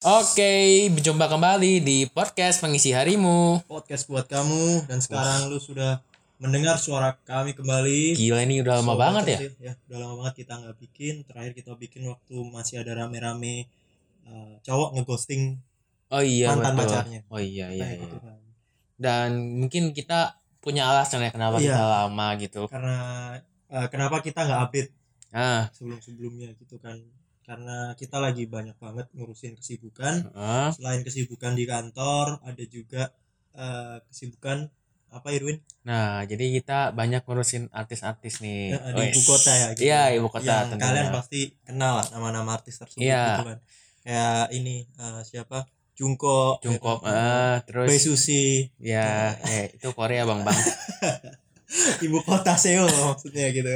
Oke, berjumpa kembali di podcast pengisi harimu. podcast buat kamu dan sekarang lu sudah mendengar suara kami kembali. Gila ini udah lama Sobat banget ya. Ya, udah lama banget kita nggak bikin. Terakhir kita bikin waktu masih ada rame-rame uh, cowok ngeghosting Oh iya mantan betul. pacarnya. Oh iya iya. Iya. gitu kan. Dan mungkin kita punya alasan ya kenapa Iya. kita lama gitu. Karena uh, kenapa kita nggak update Ah, sebelum-sebelumnya gitu kan? Karena kita lagi banyak banget ngurusin kesibukan. ah. Selain kesibukan di kantor, ada juga uh, kesibukan apa Irwin? Nah, jadi kita banyak ngurusin artis-artis nih. Ya, di ibu kota ya gitu. Iya, ibu kota yang tentunya. kalian pasti kenal lah nama-nama artis tersebut Iya. gitu kan kayak ini eh, siapa Jungkook Jungkook, ya ah, terus Bae Susi ya, eh, itu Korea bang bang. ibu kota Seoul maksudnya gitu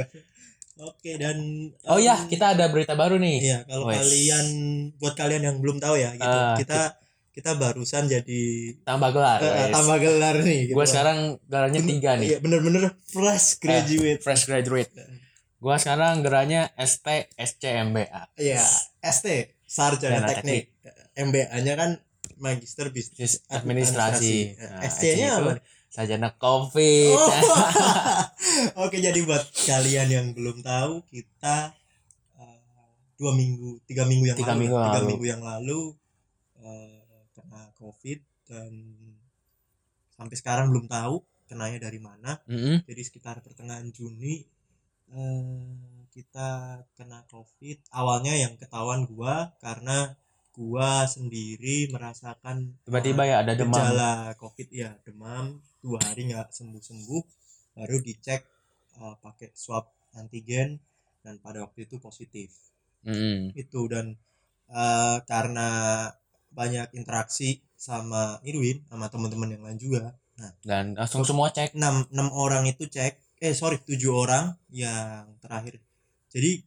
oke dan Oh em, ya, kita ada berita baru nih. iya kalau Wes. kalian buat kalian yang belum tahu ya gitu Ah, kita kita barusan jadi Tambah gelar. wes. tambah gelar nih gitu Gua kan. sekarang gelarnya tiga nih. iya bener-bener fresh graduate Fresh graduate. Gua sekarang gelarnya ST SCMBA. iya ST sarjana Sarjana teknik MBA-nya kan magister bisnis Bisnis administrasi. Nah, SC-nya itu apa? Sarjana COVID. Oh. Oke, jadi buat kalian yang belum tahu, kita uh, dua minggu, tiga minggu yang Tiga lalu, minggu tiga lalu. minggu yang lalu uh, kena COVID dan sampai sekarang belum tahu kenanya dari mana. Mm-mm. Jadi sekitar pertengahan Juni uh, kita kena COVID. Awalnya yang ketahuan gua karena gua sendiri merasakan Tiba-tiba ya ada demam. gejala covid ya demam dua hari nggak sembuh sembuh baru dicek uh, pakai swab antigen dan pada waktu itu positif Mm-mm. itu dan uh, karena banyak interaksi sama Irwin sama teman-teman yang lain juga Dan langsung semua cek. enam enam orang itu cek eh sorry tujuh orang yang terakhir jadi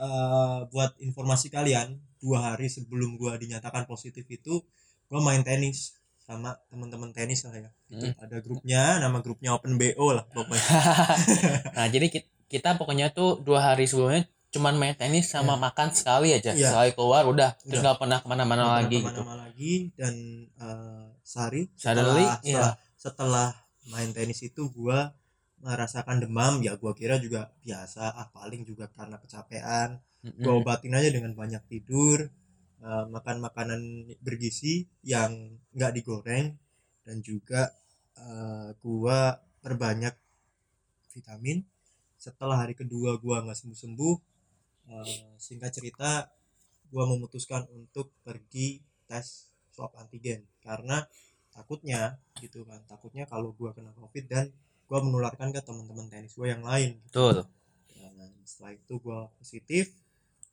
uh, buat informasi kalian dua hari sebelum gua dinyatakan positif itu gua main tenis sama teman-teman tenis lah ya itu Hmm. ada grupnya nama grupnya Open BO lah pokoknya nah, jadi kita, kita pokoknya tuh dua hari sebelumnya cuman main tenis sama Iya. makan sekali aja. Iya. Sekali keluar udah, terus nggak pernah ke mana-mana lagi pernah gitu. ke mana-mana lagi dan uh, sehari Suddenly, setelah, iya. setelah setelah main tenis itu gua merasakan demam ya gua kira juga biasa ah paling juga karena kecapean. Gua obatin aja dengan banyak tidur eh, makan makanan bergizi yang nggak digoreng dan juga eh, gua perbanyak vitamin. Setelah hari kedua gua nggak sembuh sembuh singkat cerita gua memutuskan untuk pergi tes swab antigen. Karena takutnya gitu kan takutnya kalau gua kena covid dan gua menularkan ke teman-teman tenis gua yang lain Betul. dan setelah itu gua positif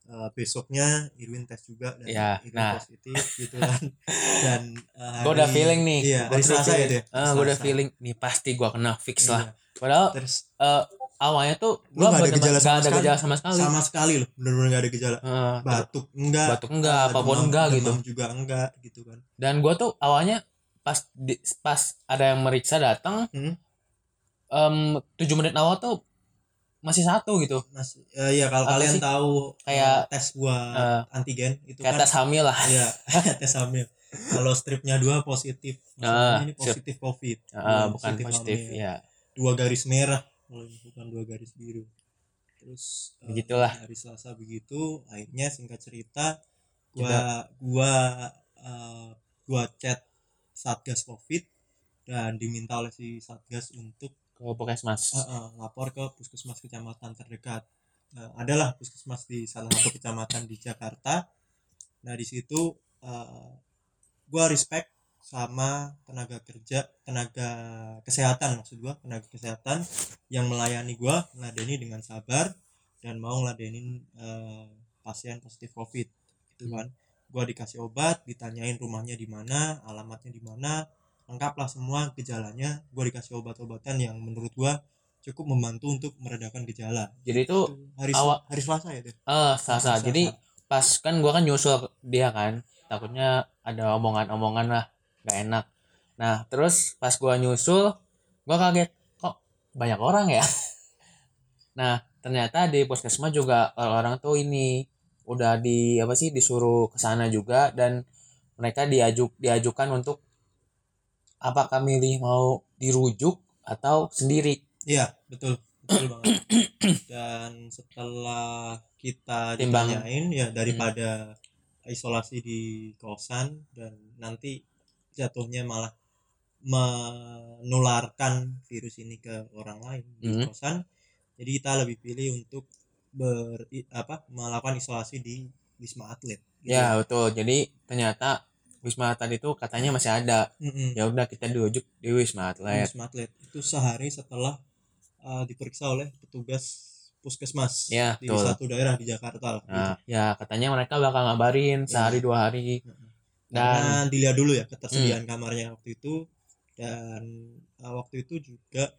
Eh, besoknya Irwin tes juga dan Ya, Irwin nah. positif gitu kan dan eh, Gue udah feeling nih. iya hari udah Selasa ya feeling. dia Ah, gue udah feeling nih pasti gua kena fix lah. Padahal terus eh, awalnya tuh Lu gua nggak ada gejala sama ada sekali? gejala sama sekali. sama sekali loh bener-bener gak ada gejala Eh, ter- batuk enggak batuk enggak, eh, apa pun demam- enggak gitu. demam juga enggak gitu kan Dan gua tuh awalnya pas di, pas ada yang meriksa datang, Hmm. Em, tujuh menit awal tuh masih satu gitu. Mas, eh, ya kalau Apa kalian sih? tahu Kayak, eh, tes gua eh, antigen itu Kayak kan tes hamil lah. ya tes hamil kalau stripnya dua positif Maksudnya ini sip. positif covid Ah, bukan positif hamil. ya. dua garis merah kalau ini bukan dua garis biru terus eh, Begitulah. hari Selasa begitu akhirnya singkat cerita gua gua eh, gua chat satgas covid dan diminta oleh si satgas untuk Ke puskesmas. eh, eh, lapor ke puskesmas kecamatan terdekat. Eh, adalah puskesmas di salah satu kecamatan di Jakarta. Nah di situ eh, gua respect sama tenaga kerja tenaga kesehatan maksud gua tenaga kesehatan yang melayani gua meladeni dengan sabar dan mau ngeladenin eh, pasien positif covid gitu kan. Gua dikasih obat ditanyain rumahnya di mana alamatnya di mana lengkap lah semua gejalanya. Gua dikasih obat-obatan yang menurut gua cukup membantu untuk meredakan gejala. Jadi itu hari awal- hari Selasa ya deh eh Selasa. Jadi pas kan gua kan nyusul dia kan takutnya ada omongan-omongan lah gak enak. Nah terus pas gua nyusul gua kaget kok banyak orang ya? Nah ternyata di puskesmas juga orang-orang tuh ini udah di apa sih disuruh ke sana juga dan mereka diajuk diajukan untuk apakah milih mau dirujuk atau sendiri Iya, betul. Betul banget. Dan setelah kita Timbang. ditanyain ya daripada isolasi di kosan dan nanti jatuhnya malah menularkan virus ini ke orang lain di Hmm. kosan. Jadi kita lebih pilih untuk ber apa melakukan isolasi di Wisma Atlet. gitu. ya betul jadi ternyata wisma atlet itu katanya masih ada Mm-mm. ya udah kita dirujuk di wisma atlet Wisma Atlet itu sehari setelah uh, diperiksa oleh petugas puskesmas Ya, di betul. satu daerah di Jakarta lah. gitu. nah ya katanya mereka bakal ngabarin sehari dua hari Karena dan dilihat dulu ya ketersediaan kamarnya waktu itu dan uh, waktu itu juga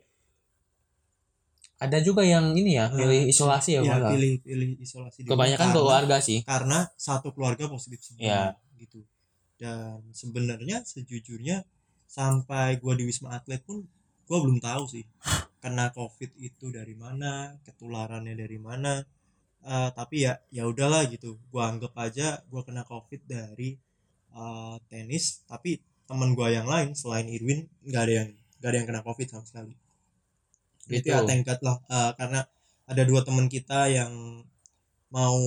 ada juga yang ini ya uh, milih isolasi ya, ya, malah. pilih pilih isolasi kebanyakan karena, keluarga sih karena satu keluarga positif semua Ya. gitu. Dan sebenarnya sejujurnya sampai gua di Wisma Atlet pun gua belum tahu sih kena covid itu dari mana, ketularannya dari mana. Uh, tapi ya ya udahlah gitu. Gua anggap aja gua kena covid dari uh, tenis, tapi teman gua yang lain selain Irwin nggak ada yang nggak ada yang kena covid sama sekali. Itu ya thank God lah uh, karena ada dua teman kita yang mau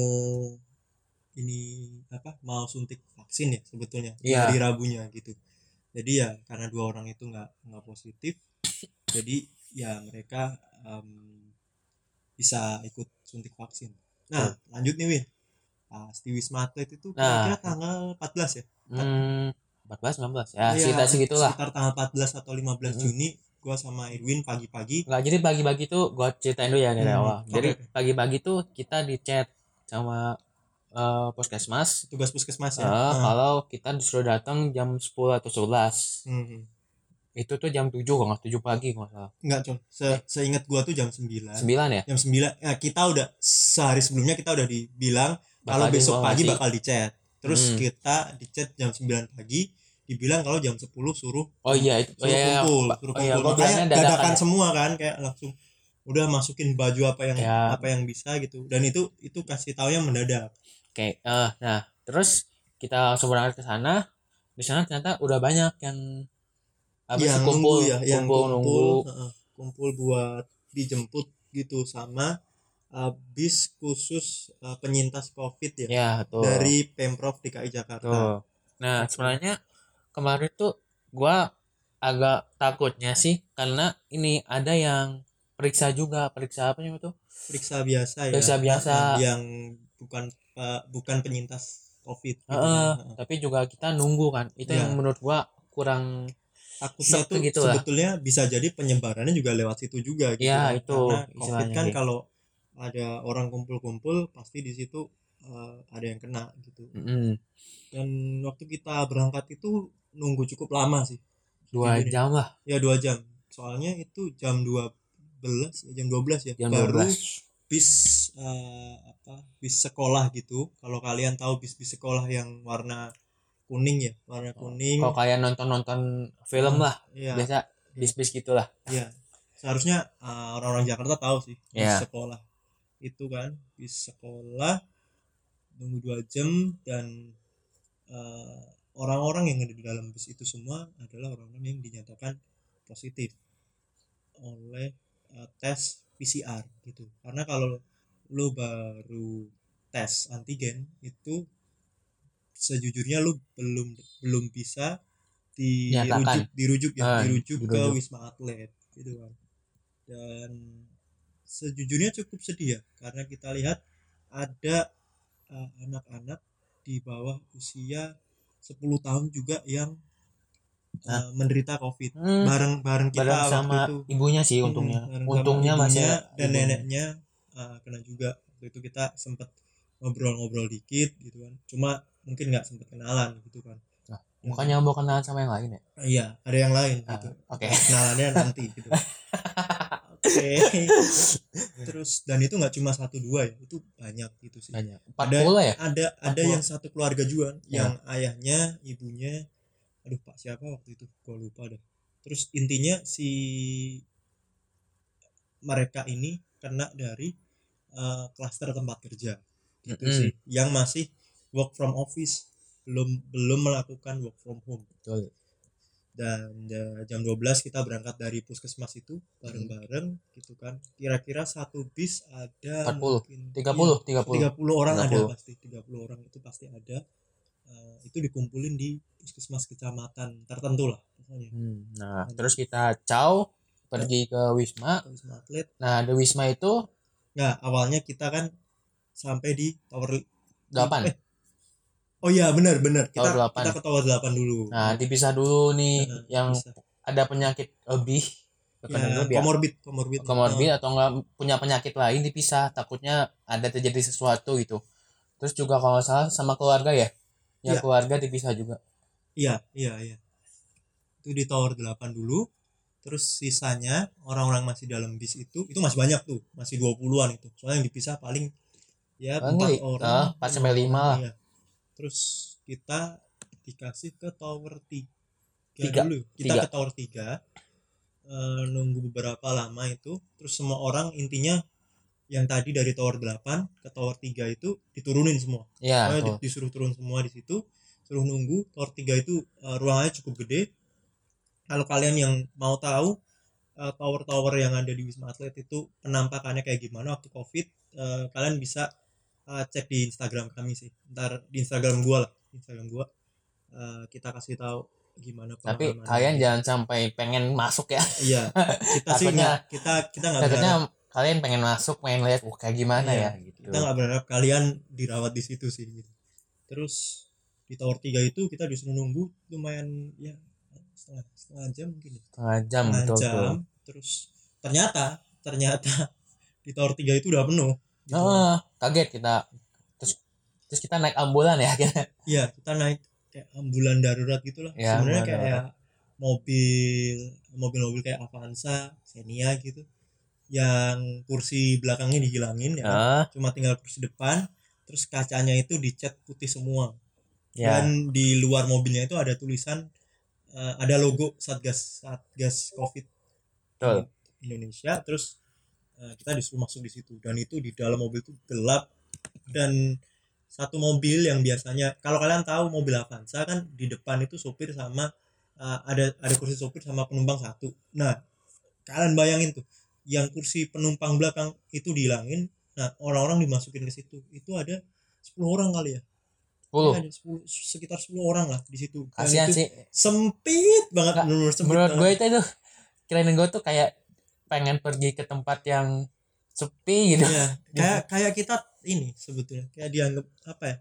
ini apa mau suntik vaksin ya sebetulnya Iya. hari Rabunya gitu. Jadi ya karena dua orang itu nggak nggak positif, jadi ya mereka em, bisa ikut suntik vaksin. Nah lanjut nih Win, pas di Wisma Atlet itu Nah. kira-kira tanggal 14 ya? hmm, 14 19 ya Iya, sekitar segitulah Sekitar tanggal 14 atau 15 Mm-mm. Juni, gua sama Irwin pagi-pagi nggak jadi pagi-pagi tuh gua ceritain dulu ya dari Hmm, awal jadi pagi-pagi tuh kita di chat sama eh, puskesmas tugas puskesmas eh, ya. Nah, kalau kita disuruh datang jam 10 atau 11 hmm. itu tuh jam 7 kalau nggak 7 pagi kalau nggak salah Enggak, Con. Se seingat gua tuh jam 9. 9 ya Jam 9. Ya, kita udah sehari sebelumnya kita udah dibilang kalau Bakal besok pagi diinformasi. bakal dicat. Terus Hmm. kita dicat jam 9 pagi dibilang kalau jam 10 suruh oh iya itu oh, suruh iya, iya. kumpul, Ba- suruh oh iya kumpul. Makanya bilangnya dadakan dadakan ya. semua kan kayak langsung udah masukin baju apa yang Ya. apa yang bisa gitu. Dan itu itu kasih tahu yang mendadak. Oke, eh, nah terus kita langsung berangkat ke sana. Di sana ternyata udah banyak yang apa sih yang kumpul, nunggu ya, yang kumpul, kumpul, nunggu. heeh, kumpul buat dijemput gitu sama uh, bis khusus uh, penyintas Covid ya. Ya, tuh. dari Pemprov DKI Jakarta. tuh. Nah, sebenarnya kemarin tuh gua agak takutnya sih karena ini ada yang periksa juga, periksa apa namanya tuh? Periksa biasa ya. Periksa biasa. Yang bukan uh, bukan penyintas COVID. gitu kan. Heeh. tapi juga kita nunggu kan. Itu Ya. yang menurut gua kurang Takutnya Sek tuh gitu lah. sebetulnya bisa jadi penyebarannya juga lewat situ juga gitu. Ya, kan. itu Karena COVID kan sih. kalau ada orang kumpul-kumpul pasti di situ uh, ada yang kena gitu. mm, Dan waktu kita berangkat itu nunggu cukup lama sih. dua Sejujurnya. jam lah, Ya dua jam. Soalnya itu jam 12 jam 12 ya. jam baru 12. bis eh, apa bis sekolah gitu. Kalau kalian tahu bis-bis sekolah yang warna kuning ya warna kuning. Kalau kalian nonton-nonton film lah, ya biasa bis-bis gitulah. ya seharusnya eh, orang-orang Jakarta tahu sih bis Ya. sekolah. Itu kan bis sekolah nunggu dua jam dan eh, orang-orang yang ada di dalam bis itu semua adalah orang-orang yang dinyatakan positif oleh eh, tes PCR gitu. Karena kalau lu baru tes antigen itu sejujurnya lu belum belum bisa dirujuk dirujuk ya Ah, dirujuk ke dirujuk. wisma atlet gitu kan. Dan sejujurnya cukup sedih ya karena kita lihat ada uh, anak-anak di bawah usia 10 tahun juga yang uh, menderita covid. Hmm, bareng bareng kita bareng waktu sama itu. ibunya sih Hmm, untungnya. sama untungnya masih ibunya dan ibunya. neneknya uh, kena juga waktu itu kita sempat ngobrol-ngobrol dikit gitu kan cuma mungkin nggak sempat kenalan gitu kan Nah, Bukannya mau kenalan sama yang lain ya? Ah, iya ada yang lain Ah, gitu Oke. kenalannya nanti gitu oke terus dan itu nggak cuma satu dua ya itu banyak gitu sih Banyak. Ada- 40 ya? ada ada 40. yang satu keluarga juga Ya. yang ayahnya ibunya aduh pak siapa waktu itu gua lupa dah terus intinya si mereka ini kena dari eh, klaster tempat kerja gitu Mm-mm. sih yang masih work from office belum belum melakukan work from home Betul. dan ya, jam 12 kita berangkat dari puskesmas itu bareng-bareng gitu kan kira-kira satu bis ada 40, mungkin 30, 30. iya, 30 orang ada 30. pasti 30 orang itu pasti ada Eh, itu dikumpulin di puskesmas kecamatan tertentu lah pokoknya Hmm, Nah, terus kita caw pergi ke Wisma. Wisma Atlet Nah, di Wisma itu nah awalnya kita kan sampai di tower 8. Eh, oh iya benar benar kita Tower delapan. kita ke tower 8 dulu Nah, dipisah dulu nih Nah, yang bisa. ada penyakit lebih tekanan ya, lebih ya. komorbid komorbid komorbid atau enggak punya penyakit lain dipisah takutnya ada terjadi sesuatu gitu terus juga kalau nggak salah sama keluarga ya yang Iya. keluarga dipisah juga Iya, iya, iya. Itu di tower 8 dulu. Terus sisanya orang-orang masih dalam bis itu, itu masih banyak tuh, masih 20-an itu. Soalnya yang dipisah paling ya empat orang. empat sampai lima. Iya. Terus kita dikasih ke tower 3 Tiga. dulu. Kita Tiga. ke tower 3. eh, nunggu beberapa lama itu. Terus semua orang intinya yang tadi dari tower 8 ke tower 3 itu diturunin semua. ya tuh. disuruh turun semua di situ suruh nunggu tower 3 itu uh, ruangannya cukup gede kalau kalian yang mau tahu uh, tower-tower yang ada di Wisma Atlet itu penampakannya kayak gimana waktu covid uh, kalian bisa uh, cek di Instagram kami sih. Ntar di Instagram gua lah Instagram gua. Uh, kita kasih tahu gimana tapi kalian jangan sampai pengen masuk ya. Iya kita sih nggak kita kita nggak berharap. kalian pengen masuk pengen lihat uh kayak gimana Iya, ya gitu. kita nggak berharap kalian dirawat di situ sih gitu. terus di tower 3 itu kita disuruh nunggu lumayan ya setengah setengah jam mungkin ya. setengah jam setengah betul jam terus ternyata ternyata di tower 3 itu udah penuh gitu. Ah, kaget kita. Terus terus kita naik ambulan ya akhirnya. Iya kita naik kayak ambulan darurat gitulah. Iya, sebenarnya kayak mobil mobil-mobil kayak Avanza Xenia gitu yang kursi belakangnya dihilangin ya. Ah. Cuma tinggal kursi depan terus kacanya itu dicat putih semua. Ya dan di luar mobilnya itu ada tulisan eh, ada logo satgas satgas covid betul. Indonesia. Terus eh, kita disuruh masuk di situ. Dan itu di dalam mobil itu gelap. Dan satu mobil yang biasanya kalau kalian tahu mobil Avanza kan di depan itu sopir sama eh, ada ada kursi sopir sama penumpang satu. Nah kalian bayangin tuh yang kursi penumpang belakang itu dihilangin nah orang-orang dimasukin ke situ. Itu ada 10 orang kali ya 10 ada 10 sekitar 10 orang lah di situ. Dan kasihan itu sih. sempit banget Nggak, bener-bener sempit menurut banget. gue itu tuh kirain gue tuh kayak pengen pergi ke tempat yang sepi gitu. Iya, kayak kayak kita ini sebetulnya kayak dianggap apa ya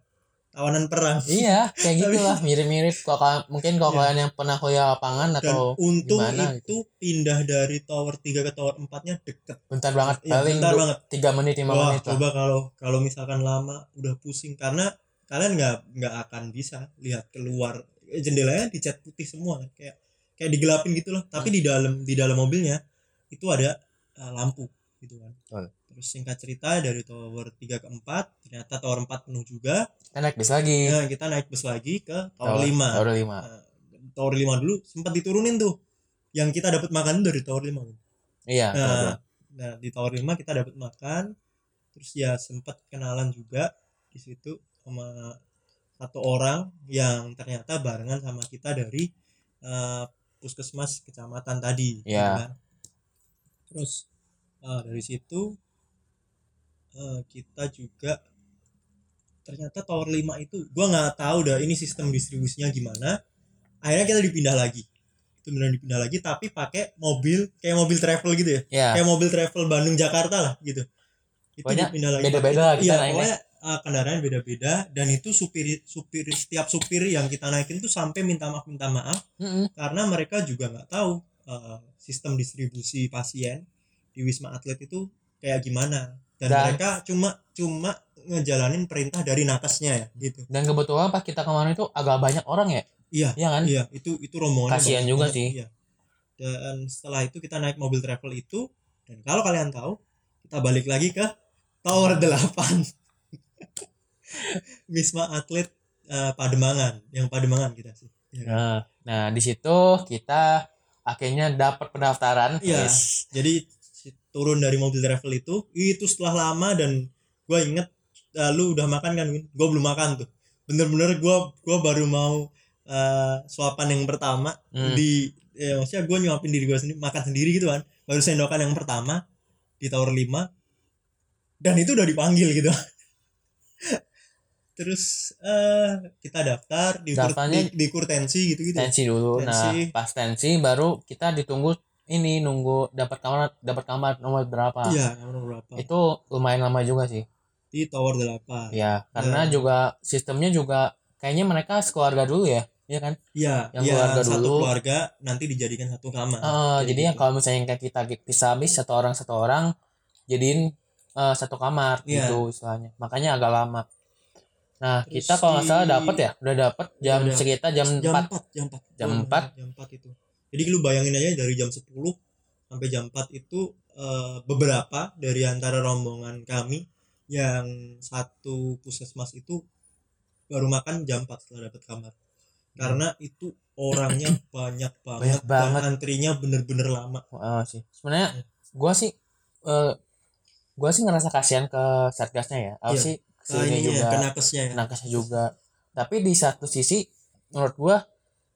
tawanan perang. Iya kayak gitu lah mirip-mirip kalau mungkin kalau Iya. kalian yang pernah kuliah lapangan dan atau untung gimana itu pindah dari tower 3 ke tower 4 nya deket. Bentar banget Iya, paling bentar du- banget. tiga menit lima wah menit lah. coba kalau kalau misalkan lama udah pusing karena kalian nggak nggak akan bisa lihat keluar Eh, jendelanya dicat putih semua kan. Kayak kayak digelapin gitu loh. Tapi Hmm. di dalam di dalam mobilnya itu ada eh, lampu gitu kan. Betul. terus singkat cerita dari tower 3 ke 4 ternyata tower 4 penuh juga. Kita naik bis lagi. Nah, kita naik bus lagi ke tower 5 tower lima. Nah, tower 5 dulu sempat diturunin tuh. Yang kita dapat makan dari tower 5 iya betul, betul. nah, nah di tower 5 kita dapat makan. Terus ya sempat kenalan juga di situ sama satu orang yang ternyata barengan sama kita dari eh, puskesmas kecamatan tadi gitu Iya. kan. terus eh, dari situ eh, kita juga ternyata tower 5 itu gua nggak tahu dah ini sistem distribusinya gimana. Akhirnya kita dipindah lagi. Itu benar dipindah lagi tapi pakai mobil kayak mobil travel gitu ya? Ya kayak mobil travel Bandung Jakarta lah gitu. Itu Pokoknya dipindah lagi. beda-beda lah kita iya pokoknya uh, kendaraan beda-beda dan itu supir supir setiap supir yang kita naikin tuh sampai minta maaf minta maaf Mm-mm. karena mereka juga nggak tahu uh, sistem distribusi pasien di Wisma Atlet itu kayak gimana dan, Dan- mereka cuma cuma ngejalanin perintah dari nakesnya ya gitu dan kebetulan pas kita kemarin itu agak banyak orang ya iya iya kan iya itu itu rombongan Kasian juga sih. iya. dan setelah itu kita naik mobil travel itu dan kalau kalian tahu kita balik lagi ke tower 8 Wisma Atlet eh, Pademangan yang Pademangan kita sih kan? nah, nah di situ kita akhirnya dapat pendaftaran Iya. Yes. jadi turun dari mobil travel itu itu setelah lama dan gue inget lu udah makan kan Win gue belum makan tuh bener-bener gua gua baru mau eh, suapan yang pertama Hmm. di ya maksudnya gue nyuapin diri gue sendiri makan sendiri gitu kan baru sendokan yang pertama di tower 5 dan itu udah dipanggil gitu terus eh kita daftar di, Daftarnya- di, di kurtensi gitu gitu tensi dulu nah Tensi. pas tensi baru kita ditunggu ini nunggu dapat kamar dapat kamar nomor berapa iya nomor berapa itu lumayan lama juga sih di tower 8 ya karena Nah. juga sistemnya juga kayaknya mereka sekeluarga dulu ya Iya kan iya Yang yang keluarga satu dulu. keluarga nanti dijadikan satu kamar Kayak jadi yang gitu. kalau misalnya kayak kita bisa habis satu orang satu orang jadiin eh, satu kamar Iya. gitu istilahnya makanya agak lama nah Terus kita kalau nggak salah dapat ya udah dapat jam Udah. sekitar jam, jam 4 4 jam 4 Jam Oh, 4. jam 4 itu jadi lu bayangin aja dari jam 10 sampai jam 4 itu eh, beberapa dari antara rombongan kami yang satu puskesmas itu baru makan jam 4 setelah dapat kamar karena itu orangnya banyak banget, Banyak banget. dan antrinya bener-bener lama Eh, sih sebenarnya Iya. gua sih eh gua sih ngerasa kasihan ke satgasnya ya apa Iya. sih nah, sini ini ya, juga kenakesnya ya nakesnya juga tapi di satu sisi menurut gua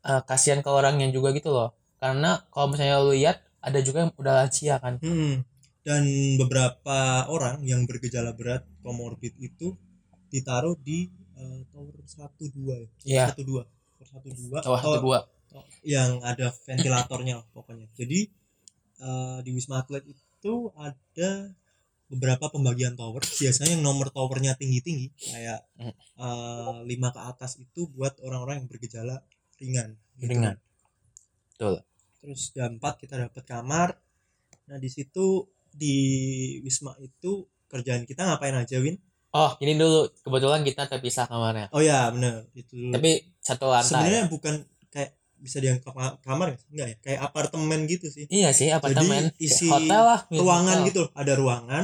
eh, kasihan ke orangnya juga gitu loh karena kalau misalnya lu lihat ada juga yang udah lansia kan Hmm. Dan beberapa orang yang bergejala berat komorbid itu ditaruh di eh, tower 1 2 ya. Iya. Satu dua. Tower satu dua. Tower satu dua yang ada ventilatornya pokoknya. Jadi eh, di Wisma Atlet itu ada beberapa pembagian tower. Biasanya yang nomor towernya tinggi-tinggi kayak eh, lima ke atas itu buat orang-orang yang bergejala ringan. gitu. Ringan. Betul. Terus jam 4 kita dapat kamar. Nah, di situ di Wisma itu kerjaan kita ngapain aja, Win? Oh, ini dulu kebetulan kita terpisah kamarnya. Oh ya, bener. Itu dulu. Tapi satu lantai. sebenarnya bukan kayak bisa dianggap ka- kamar ya? Enggak ya? Kayak apartemen gitu sih. Iya sih, apartemen. Kayak isi hotel lah. mirip ruangan hotel. gitu ada ruangan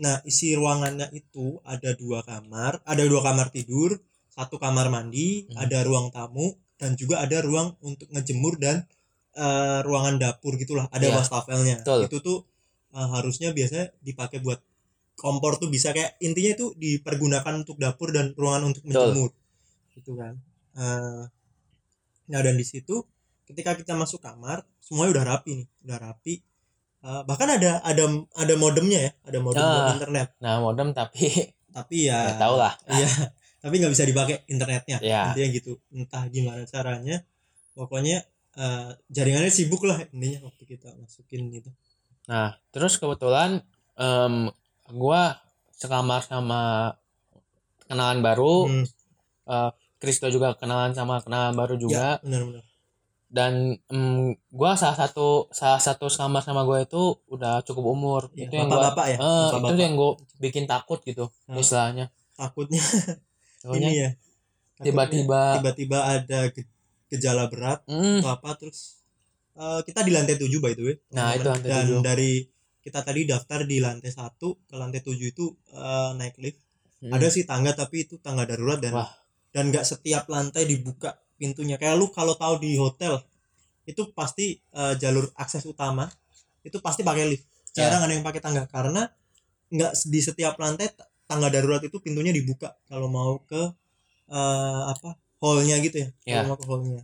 nah isi ruangannya itu ada dua kamar ada dua kamar tidur satu kamar mandi Hmm. ada ruang tamu dan juga ada ruang untuk ngejemur dan eh, ruangan dapur gitulah ada Iya. wastafelnya Betul. itu tuh eh, harusnya biasanya dipakai buat kompor tuh bisa kayak intinya itu dipergunakan untuk dapur dan ruangan untuk Betul. menjemur gitu kan Eh, nah dan di situ ketika kita masuk kamar semuanya udah rapi nih udah rapi Eh, bahkan ada ada ada modemnya ya ada modem buat Ah. internet. Nah, modem tapi tapi ya nggak tahu lah. iya. Tapi nggak bisa dipakai internetnya. Iya. intinya gitu. Entah gimana caranya. Pokoknya eh, jaringannya sibuk lah intinya waktu kita masukin gitu. Nah, terus kebetulan em gua sekamar sama kenalan baru, Hmm, eh, Kristo juga kenalan sama kenalan baru juga. ya benar-benar dan em, gua salah satu salah satu sekamar sama gua itu udah cukup umur. Iya, itu yang bapak-bapak ya? eh, itu yang gua bikin takut gitu Hmm. istilahnya. Takutnya. Soalnya ini ya. Tiba-tiba tiba-tiba ada ge- gejala berat mm, atau apa terus eh, kita di lantai 7 by the way. Nah, itu lantai dan tujuh. dari kita tadi daftar di lantai satu ke lantai 7 itu eh, naik lift. Mm, ada sih tangga tapi itu tangga darurat dan Wah. dan nggak setiap lantai dibuka pintunya. Kayak lu kalau tahu di hotel itu pasti eh, jalur akses utama itu pasti pakai lift. Ya. jarang ada yang pakai tangga karena nggak di setiap lantai tangga darurat itu pintunya dibuka kalau mau ke eh, apa hallnya gitu ya. Ya. kalau mau ke hallnya.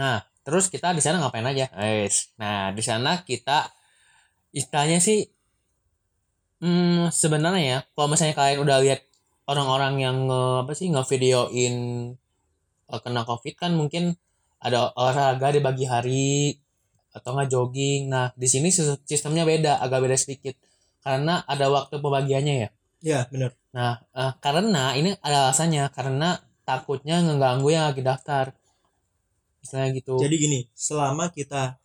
Nah terus kita di sana ngapain aja? Guys nah di sana kita istilahnya sih hmm, sebenarnya ya kalau misalnya kalian udah lihat orang-orang yang nge, apa sih ngevideoin kena covid kan mungkin ada olahraga di pagi hari atau nggak jogging nah di sini sis- sistemnya beda agak beda sedikit karena ada waktu pembagiannya ya ya benar Nah, eh, karena ini ada alasannya karena takutnya ngeganggu yang lagi daftar. Misalnya gitu. jadi gini selama kita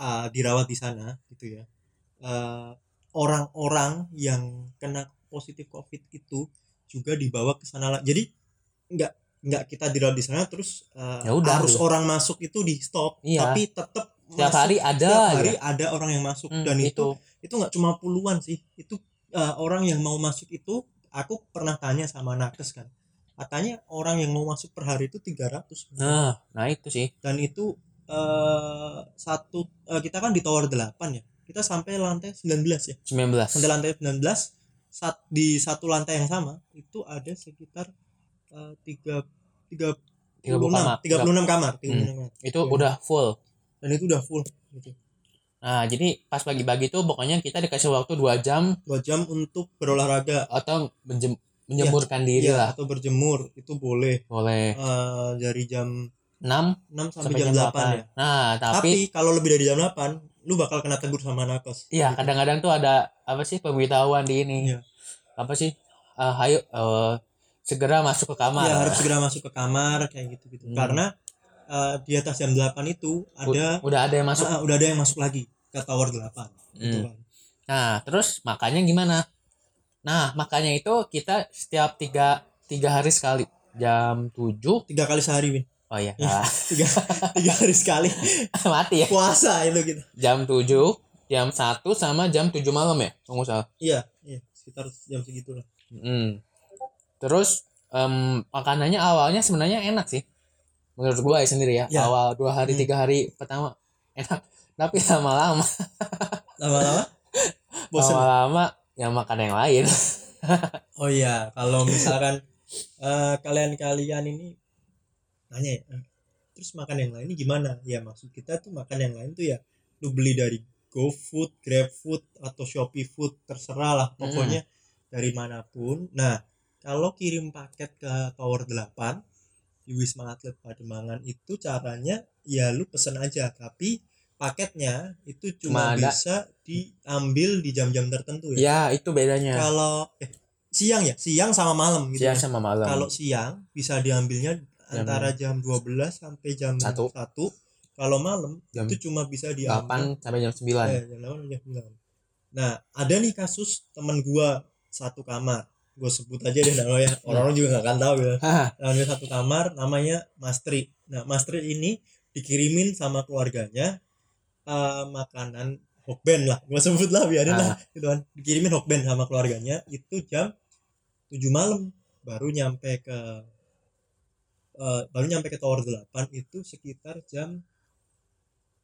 uh, dirawat di sana gitu ya uh, orang-orang yang kena positif covid itu juga dibawa ke sana lah. jadi nggak nggak kita dirawat di sana terus uh, Ya udah, harus gitu. orang masuk itu di stop Iya. tapi tetap Setiap hari ada setiap aja. hari ada orang yang masuk Hmm, dan itu itu. itu nggak cuma puluhan sih itu uh, orang yang mau masuk itu aku pernah tanya sama nakes kan katanya orang yang mau masuk per hari itu 300 Nah, nah itu sih. dan itu eh satu eh, kita kan di tower 8 ya kita sampai lantai 19 ya 19. sampai lantai 19 saat di satu lantai yang sama itu ada sekitar eh, tiga tiga 30 puluh kamar. tiga puluh enam kamar, 36 kamar. Itu Iya. udah full. dan itu udah full gitu. Nah, jadi pas pagi-pagi tuh pokoknya kita dikasih waktu 2 jam dua jam untuk berolahraga atau menjem- menjemurkan diri Iya, lah. atau berjemur itu boleh Boleh. Eh, dari jam 6 6 sampai, sampai jam, 8 ya. Nah, Tapi, tapi, kalau lebih dari jam 8, lu bakal kena tegur sama nakes. iya Gitu. kadang-kadang tuh ada apa sih pemberitahuan di ini. Iya. Apa sih? Eh, hayo eh, segera masuk ke kamar. Iya, harus segera masuk ke kamar kayak gitu-gitu. Hmm. Karena eh, di atas jam 8 itu U- ada udah ada yang masuk. Ah, udah ada yang masuk lagi ke tower 8. Gitu Hmm. kan. Nah, terus makanya gimana? Nah, makanya itu kita setiap tiga, tiga hari sekali jam 7 Tiga kali sehari, Win. Oh iya, salah. Tiga, tiga hari sekali mati ya. puasa itu gitu. Jam 7, jam 1 sama jam 7 malam ya, kalau nggak salah. Iya, iya, sekitar jam segitulah. Mm. Terus em, makanannya awalnya sebenarnya enak sih. Menurut gua ya sendiri ya. Ya. Awal dua hari Hmm. tiga hari pertama enak. Tapi lama-lama, Lama-lama lama-lama yang makan yang lain. Oh iya, kalau misalkan eh, kalian-kalian ini nanya ya, "Eh, terus makan yang lain ini gimana? Ya maksud kita tuh makan yang lain tuh ya lu beli dari GoFood, GrabFood atau Shopee Food terserah lah pokoknya dari mana pun. Nah, kalau kirim paket ke Tower 8 di Wisma Atlet Pademangan itu caranya ya lu pesen aja tapi paketnya itu cuma, Cuma ada- bisa diambil di jam-jam tertentu ya ya, itu bedanya. kalau eh, siang ya siang sama malam gitu Siang ya. sama malam. kalau siang bisa diambilnya Jam- antara jam 12 sampai jam Satu. 1 kalau malam Jam itu cuma bisa diambil 8 sampai jam 9. eh, jam 8 sampai jam 9 nah ada nih kasus teman gua satu kamar gue sebut aja deh namanya orang-orang juga nggak akan tahu ya. Namanya satu kamar namanya Mas Tri nah Mas Tri ini dikirimin sama keluarganya eh, makanan hokben lah. Gue sebut lah biarin lah. Gitu kan. Dikirimin hokben sama keluarganya itu jam 7 malam. Baru nyampe ke eh, baru nyampe ke tower 8 itu sekitar jam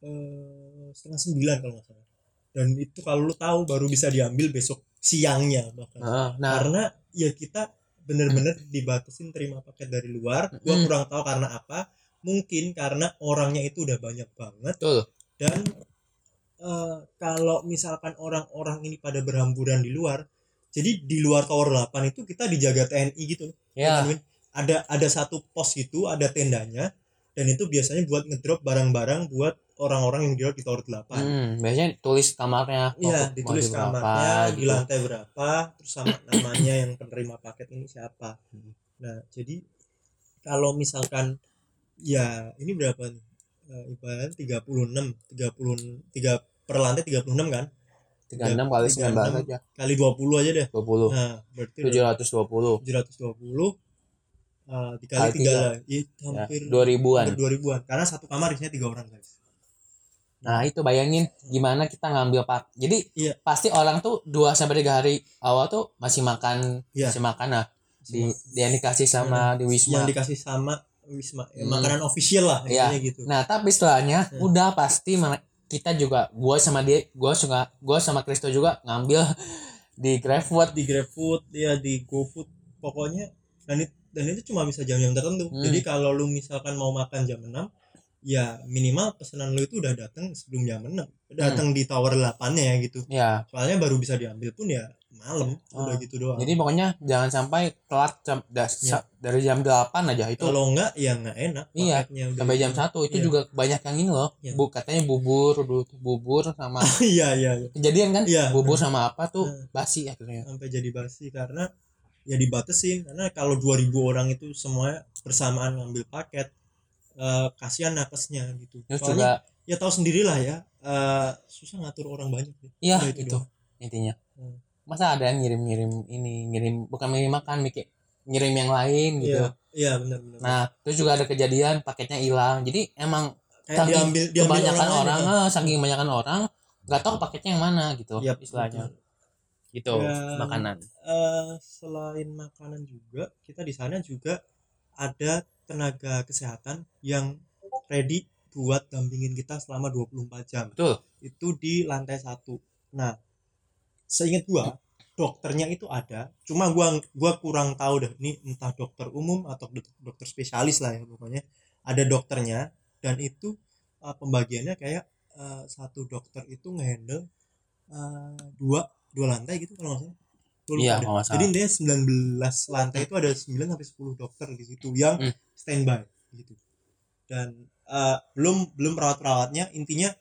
eh, setengah sembilan kalau nggak salah dan itu kalau lu tahu baru bisa diambil besok siangnya bahkan. Heeh, Nah, karena ya kita bener-bener dibatasin terima paket dari luar. Gua Hmm. kurang tahu karena apa. Mungkin karena orangnya itu udah banyak banget. Betul. dan eh, kalau misalkan orang-orang ini pada berhamburan di luar jadi di luar tower 8 itu kita dijaga TNI gitu. Ya, kan, ada ada satu pos gitu ada tendanya. Dan itu biasanya buat ngedrop barang-barang buat orang-orang yang di di tower 8 hmm, biasanya tulis kamarnya. Iya, mau- ditulis di berapa, kamarnya di gitu. lantai berapa, terus sama namanya yang penerima paket ini siapa. Hmm. Nah, jadi kalau misalkan ya ini berapa nih? Uh, ibarat 36, 30 3 per lantai 36 kan? 36 kali 36. 19 aja. Kali 20 aja deh. 20. Nah, berarti 720. 720 uh, dikali Kali 3 tiga. lah. Iya, Ya, hampir 2000-an. hampir 2000-an. Karena satu kamar isinya 3 orang, guys. Nah, itu bayangin gimana kita ngambil pak. Jadi Iya. pasti orang tuh 2 sampai 3 hari awal tuh masih makan, Iya. masih makan nah di yang dikasih sama di yang Wisma. dikasih sama Wisma, ya, Hmm. makanan official lah Iya. intinya gitu. Nah, tapi setelahnya Hmm. udah pasti kita juga gua sama dia, gua suka gua sama Kristo juga ngambil di GrabFood. di GrabFood ya di GoFood pokoknya dan itu dan itu cuma bisa jam-jam tertentu Hmm. jadi kalau lu misalkan mau makan jam 6 ya minimal pesanan lu itu udah datang sebelum jam 6 datang di tower 8 ya gitu Ya, soalnya baru bisa diambil pun ya malam udah Ah. gitu doang jadi pokoknya jangan sampai telat jam, da- Iya. dari jam 8 aja itu kalau enggak ya nggak enak Iya, udah sampai jam gitu. 1 itu Iya. juga banyak yang ini loh. Iya. Bu katanya bubur bubur sama iya iya iya. kejadian kan Iya. bubur sama apa tuh Hmm. basi akhirnya. sampai jadi basi karena ya dibatasin karena kalau 2000 orang itu semua bersamaan ngambil paket eh, kasihan nakesnya gitu Terus soalnya juga ya tahu sendirilah ya eh, susah ngatur orang banyak iya Udah itu, doang. intinya. Hmm. Masa ada yang ngirim-ngirim ini, ngirim bukan ngirim makan, mikir ngirim yang lain gitu. iya iya benar benar Nah, terus juga ada kejadian paketnya hilang. Jadi emang kayak saking diambil diambil kebanyakan orang, aja. eh, saking kebanyakan orang nggak tahu paketnya yang mana gitu Yap, istilahnya. betul. Gitu, Dan- makanan. Eh, selain makanan juga kita di sana juga ada tenaga kesehatan yang ready buat dampingin kita selama 24 jam Betul. itu di lantai satu. Nah, seingat gua dokternya itu ada cuma gua gua kurang tahu deh ini entah dokter umum atau dokter, dokter spesialis lah ya pokoknya ada dokternya dan itu uh, pembagiannya kayak uh, satu dokter itu ngehandle uh, dua dua lantai gitu kalau nggak salah Iya, kalau jadi dia 19 lantai itu ada 9 sampai 10 dokter di situ yang Hmm. standby gitu dan uh, belum belum perawat-perawatnya intinya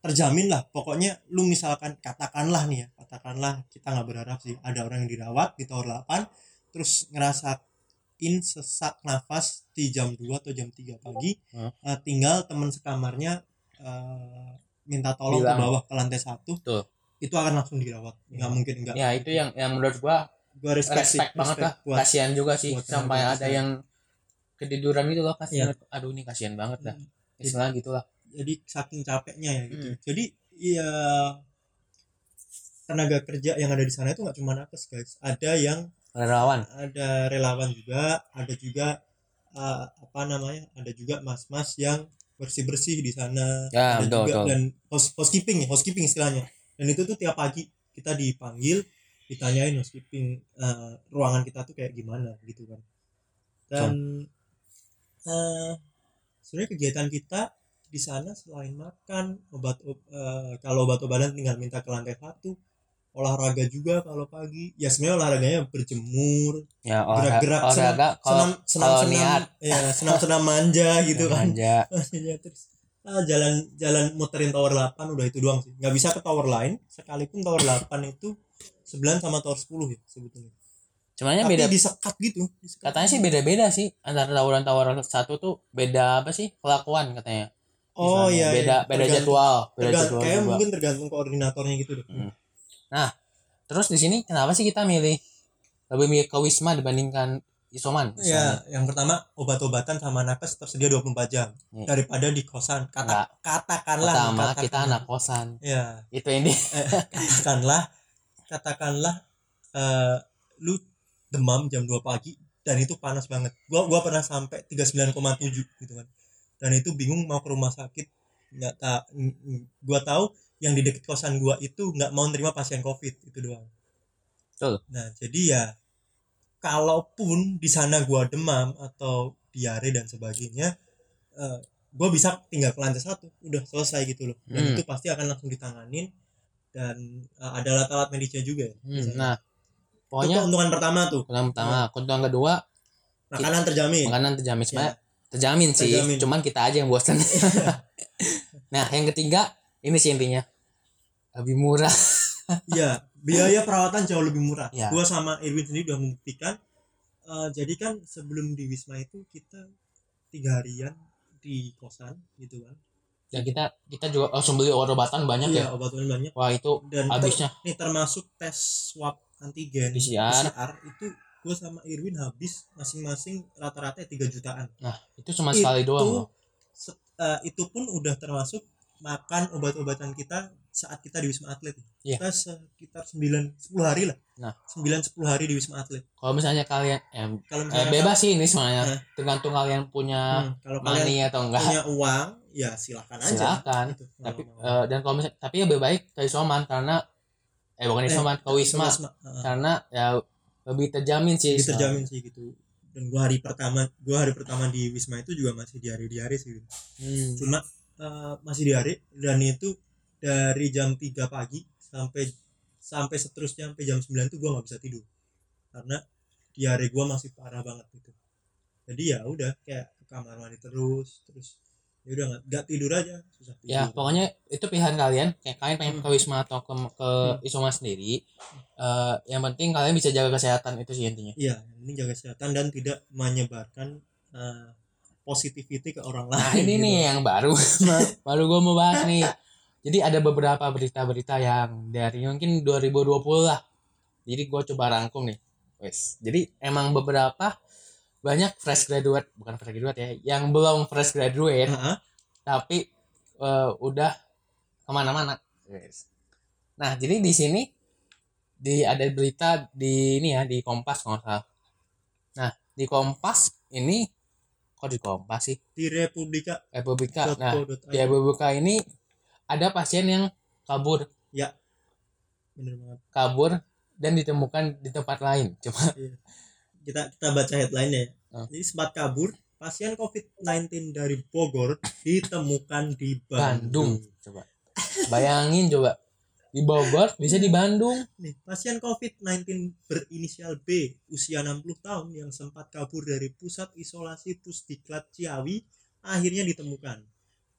terjamin lah pokoknya lu misalkan katakanlah nih ya katakanlah kita nggak berharap sih ada orang yang dirawat di tower 8 terus ngerasain sesak nafas di jam 2 atau jam 3 pagi Hmm. uh, tinggal teman sekamarnya uh, minta tolong ke Bilang. bawah ke lantai satu. Itu akan langsung dirawat. Nggak Ya. mungkin enggak ya itu yang yang menurut gua gua respect, sih, respect banget lah. respect buat kasihan juga sih buat sampai ada yang ketiduran gitu loh kasihan Iya. aduh nih kasihan banget dah. Hmm. istilah gitu lah. jadi saking capeknya ya gitu. Hmm. jadi ya tenaga kerja yang ada di sana itu nggak cuma nakes guys. Ada yang relawan. Ada relawan juga ada juga uh, apa namanya ada juga mas-mas yang bersih bersih di sana. Ya, ada betul, juga betul. dan house, housekeeping ya housekeeping istilahnya dan itu tuh tiap pagi kita dipanggil ditanyain housekeeping uh, ruangan kita tuh kayak gimana gitu kan. Dan uh, sebenarnya kegiatan kita di sana selain makan obat ob- eh, kalau obat-obatan tinggal minta ke lantai satu. Olahraga juga kalau pagi. Ya sebenarnya olahraganya berjemur ya olahraga, gerak-gerak olahraga kalau senam senam senam niat. ya senam senam manja gitu kan. manja. Ya, terus ah, jalan jalan muterin tower 8 udah itu doang sih nggak bisa ke tower lain sekalipun tower 8 itu sebelah sama tower 10 ya sebetulnya cuman tapi beda disekat gitu disekat. katanya sih beda-beda sih antara tawuran tawuran satu tuh beda apa sih kelakuan katanya oh Misalnya. iya beda iya. beda Tergantung- jadwal beda tergan- jadwal kayak mungkin tergantung koordinatornya gitu deh Hmm. terus di sini kenapa sih kita milih lebih milih ke wisma dibandingkan isoman Ya, yang pertama obat-obatan sama nakes tersedia 24 jam Iya. daripada di kosan. Kata, Enggak. katakanlah pertama katakan- kita anak kosan Ya, itu ini eh, katakanlah katakanlah eh, lu demam jam 2 pagi dan itu panas banget. Gua gua pernah sampai 39,7 gitu kan. Dan itu bingung mau ke rumah sakit nggak tak gua tahu yang di dekat kosan gua itu nggak mau nerima pasien covid itu doang. Betul. Nah, jadi ya kalaupun di sana gua demam atau diare dan sebagainya eh, gua bisa tinggal ke lantai satu udah selesai gitu loh. Dan Hmm. itu pasti akan langsung ditanganin dan eh, ada alat-alat medisnya juga ya Hmm, nah itu pokoknya keuntungan pertama tuh. keuntungan pertama. Keuntungan kedua makanan terjamin. makanan terjamin. Ya. sebenarnya terjamin sih Terjamin. cuman kita aja yang bosan nah yang ketiga ini sih intinya. Lebih murah. Iya, biaya perawatan jauh lebih murah. Ya. Gua sama Irwin sendiri udah membuktikan. eh, jadi kan sebelum di Wisma itu kita tiga harian di kosan gitu kan. dan kita kita juga langsung beli obat-obatan banyak Iya, ya obat-obatan banyak. wah itu Dan ter- habisnya nih termasuk tes swab antigen PCR. itu gue sama Irwin habis masing-masing rata-rata 3 jutaan. nah itu cuma sekali doang loh se- eh, itu pun udah termasuk makan obat-obatan kita saat kita di Wisma Atlet. Iya. Kita sekitar 9 10 hari lah. Nah. 9 10 hari di Wisma Atlet. kalau misalnya kalian eh, Kalau eh, misalnya bebas sih ini sebenarnya Eh. tergantung kalian punya Hmm, kalau kalian money atau enggak punya uang, ya silakan aja. silakan Gitu, tapi mau. eh, dan kalau misalnya tapi lebih baik ke isoman karena eh bukan Eh, isoman ke wisma Heeh. karena ya lebih terjamin sih Wisma. terjamin sih gitu. Dan gua hari pertama, gua hari pertama di Wisma itu juga masih diare-diare sih. Hmm. Cuma eh, masih diare dan itu dari jam 3 pagi sampai sampai seterusnya sampai jam 9 itu gua nggak bisa tidur. Karena diare gua masih parah banget gitu. Jadi ya udah kayak ke kamar mandi terus terus ya udah nggak tidur aja susah tidur. ya pokoknya itu pilihan kalian kayak kalian pengen Hmm. ke wisma atau ke ke isoman sendiri eh yang penting kalian bisa jaga kesehatan itu sih intinya Iya, ini jaga kesehatan dan tidak menyebarkan eh, positivity ke orang nah lain. ini gitu. nih yang baru baru gue mau bahas nih jadi ada beberapa berita-berita yang dari mungkin 2020 lah. Jadi gue coba rangkum nih. Wes jadi emang beberapa banyak fresh graduate bukan fresh graduate ya yang belum fresh graduate Heeh. tapi eh, udah ke mana-mana. Yes. nah jadi di sini di ada berita di ini ya di Kompas kalau nggak salah. Nah di Kompas ini kok di Kompas sih? Di Republika. Republika. Nah di Republika ini ada pasien yang kabur bener banget. kabur dan ditemukan di tempat lain coba kita kita baca headline-nya ya. Ah. Jadi sempat kabur, pasien COVID-19 dari Bogor ditemukan di Bandung. Bandung coba bayangin coba di Bogor bisa di Bandung Nih, pasien COVID-19 berinisial B, usia 60 tahun yang sempat kabur dari pusat isolasi Pusdiklat Ciawi akhirnya ditemukan.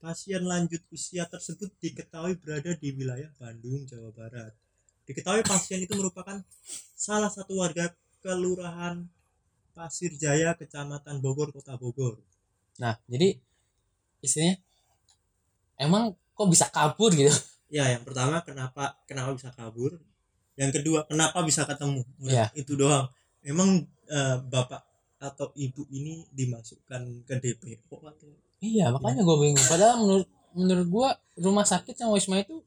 Pasien lanjut usia tersebut diketahui berada di wilayah Bandung, Jawa Barat. Diketahui pasien itu merupakan salah satu warga kelurahan Pasir Jaya, Kecamatan Bogor, Kota Bogor. nah jadi istilahnya emang kok bisa kabur gitu Ya, yang pertama kenapa kenapa bisa kabur? Yang kedua kenapa bisa ketemu? Udah, Iya. Itu doang. Emang eh, bapak atau ibu ini dimasukkan ke DPO atau iya makanya gue bingung. Padahal menurut menurut gue rumah sakit sama wisma itu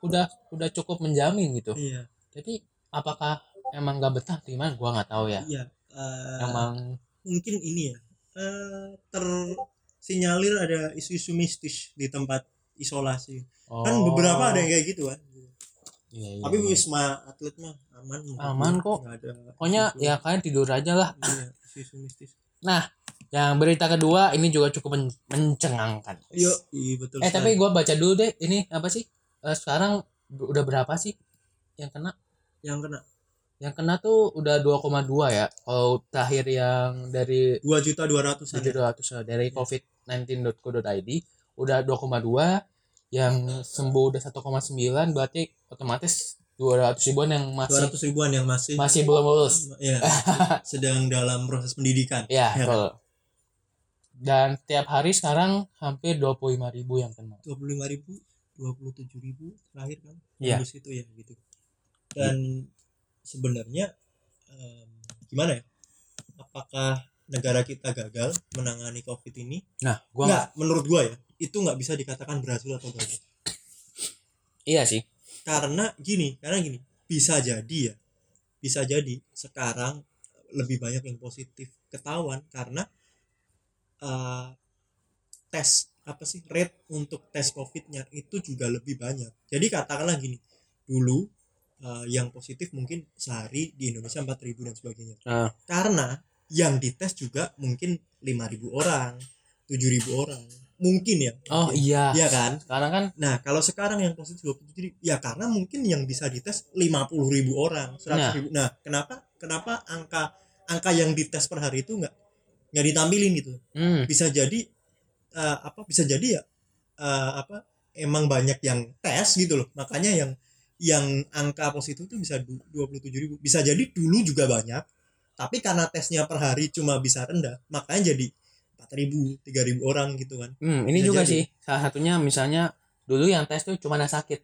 udah udah cukup menjamin gitu. Iya. Tapi apakah emang nggak betah? Gimana? Gue nggak tahu ya. Iya eh, emang mungkin ini ya eh tersinyalir ada isu-isu mistis di tempat isolasi. Kan oh, beberapa ada yang kayak gitu kan? Iya, iya, tapi iya. wisma atlet mah aman Aman kok. Ada pokoknya ya kalian tidur aja lah. Iya, isu-isu mistis yang berita kedua ini juga cukup men- mencengangkan. Yo, iya betul eh sekali. tapi gue baca dulu deh ini apa sih? Eh, sekarang udah berapa sih yang kena? Yang kena. Yang kena tuh udah 2,2 ya kalau terakhir yang dari dua juta dua ratus 700 eh, dari covid19.co.id udah 2,2 yang sembuh udah 1,9 berarti otomatis 200 ribuan yang dua masih ratus ribuan yang masih masih belum lulus. Ya sedang dalam proses pendidikan. Ya Ya. betul dan tiap hari sekarang hampir 25 ribu yang kena. dua puluh lima ribu dua puluh tujuh ribu terakhir kan Iya. Tembus itu ya gitu. Dan sebenarnya em, gimana ya? Apakah negara kita gagal menangani covid ini? Nah gua nggak nggak. menurut gua ya itu nggak bisa dikatakan berhasil atau gagal. Iya sih. Karena gini karena gini bisa jadi ya bisa jadi sekarang lebih banyak yang positif ketahuan karena eh, tes apa sih rate untuk tes covidnya itu juga lebih banyak jadi katakanlah gini dulu eh, yang positif mungkin sehari di Indonesia 4000 dan sebagainya Ah. karena yang dites juga mungkin 5000 orang 7000 orang mungkin ya oh Mungkin. iya Iya kan sekarang kan Nah, kalau sekarang yang positif 27 ribu, ya karena mungkin yang bisa dites 50 ribu orang, 100 Nah. ribu. Nah, kenapa kenapa angka angka yang dites per hari itu nggak nggak ditampilin gitu? hmm, Bisa jadi eh, apa? Bisa jadi ya eh, apa? Emang banyak yang tes gitu loh. Makanya yang yang angka positif itu bisa du- 27 ribu. Bisa jadi dulu juga banyak, tapi karena tesnya per hari cuma bisa rendah, makanya jadi 4 ribu, 3 ribu orang gitu kan. hmm, ini Bisa juga jadi. sih salah satunya misalnya dulu yang tes tuh cuma ada sakit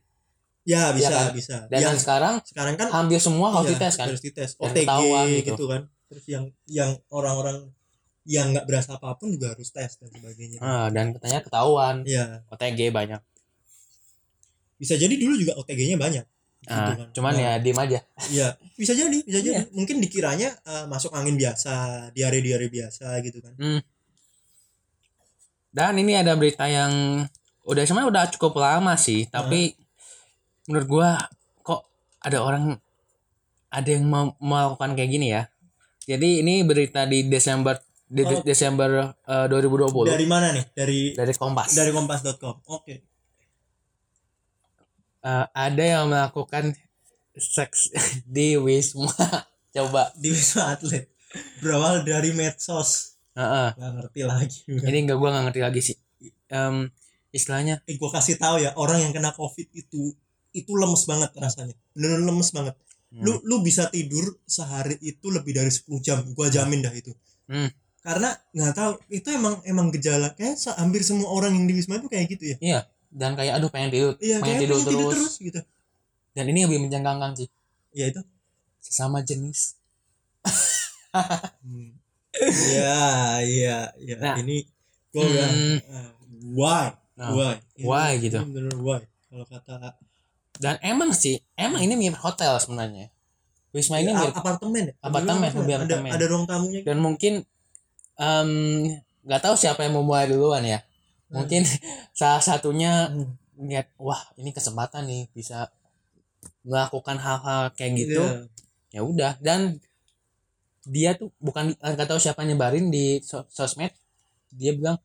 Ya bisa kan? bisa. dan yang sekarang sekarang kan hampir semua harus Iya, dites kan harus dites OTG ketahuan gitu. gitu. kan terus yang yang orang-orang yang nggak berasa apa pun juga harus tes dan sebagainya. Ah, dan katanya ketahuan. Iya. OTG banyak. Bisa jadi dulu juga OTG-nya banyak. Gitu ah, kan. cuman Nah, ya diem aja. iya. Bisa jadi bisa jadi. Iya. mungkin dikiranya eh, masuk angin biasa diare diare biasa gitu kan. Dan ini ada berita yang udah sebenarnya udah cukup lama sih tapi menurut gua kok ada orang ada yang mau melakukan kayak gini ya. Jadi ini berita di Desember di Oh. Desember eh, 2020 dari mana nih? Dari dari Kompas. Dari kompas.com oke. Eh, ada yang melakukan seks di Wisma. Coba. Di wisma atlet. Berawal dari medsos. Heeh. nggak ngerti lagi. Ini enggak gua nggak ngerti lagi sih. Em, istilahnya eh, gue kasih tahu ya orang yang kena covid itu itu lemes banget rasanya. Bener lemes banget. Hmm. lu lu bisa tidur sehari itu lebih dari 10 jam. Gua jamin dah itu. Hmm. Karena nggak tahu itu emang emang gejala kayak hampir semua orang yang di wisma itu kayak gitu ya iya dan kayak aduh pengen tidur iya pengen tidur pengen terus. tidur terus gitu dan ini lebih mencengangkan sih ya itu sesama jenis Hmm. Iya, iya, iya. Nah. ini udah Hmm. ah, why? Nah, why? Ini- why gitu. ini Bener why? Kalau kata dan emang sih emang ini mirip hotel sebenarnya Wisma ini ya, mirip apartemen ya? Apartemen, Bener, lebih ada, apartemen. ada ruang tamunya. dan mungkin nggak tahu siapa yang mau mulai duluan ya mungkin salah satunya Hmm. lihat wah ini kesempatan nih bisa melakukan hal-hal kayak gitu Iya. ya udah dan dia tuh bukan di- nggak tahu siapa nyebarin di so- sosmed dia bilang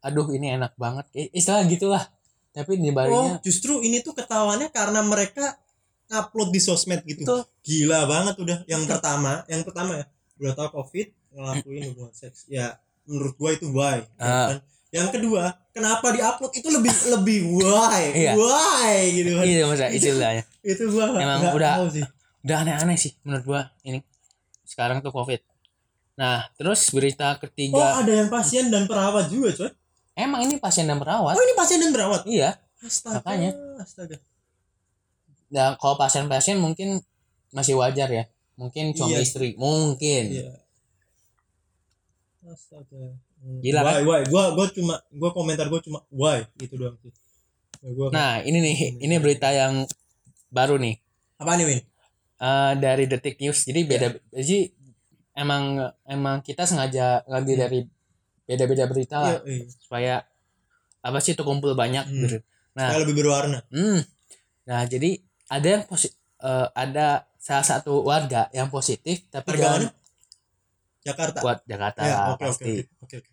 aduh ini enak banget Eh, istilah gitulah tapi Oh, nyebarinnya justru ini tuh ketahuannya karena mereka upload di sosmed gitu. Betul. Gila banget udah. Yang pertama, yang pertama ya, udah tahu Covid ngelakuin hubungan seks. Ya, menurut gua itu why. Ah. kan? Yang kedua, kenapa diupload itu lebih lebih why? Iya. Why gitu kan. iya masa istilahnya Itu gua Emang nggak udah- tahu sih. udah aneh-aneh sih menurut gua ini sekarang tuh covid nah terus berita Oh, ketiga ada yang pasien dan perawat juga, coy. emang ini pasien dan perawat Oh, ini pasien dan perawat. iya Astaga. Makanya. Astaga. Nah, kalau pasien-pasien mungkin masih wajar ya. Mungkin suami Iya. istri, mungkin. Iya. Astaga. Gila, why, why? Gua gua cuma gua komentar gua cuma why gitu doang sih. Ya, gua Nah, ini nih, ini berita yang baru nih apa nih, Win? Eh, dari Detik News. Jadi beda jadi emang emang kita sengaja ngambil Hmm. dari beda-beda berita lah Iya, iya. supaya apa sih itu kumpul banyak Hmm. gitu. Nah, Supaya lebih berwarna. hmm. Nah, jadi ada yang posi- eh, ada salah satu warga yang positif tapi Warga mana? Jakarta. buat Jakarta Ya, oke oke pasti. oke oke. oke.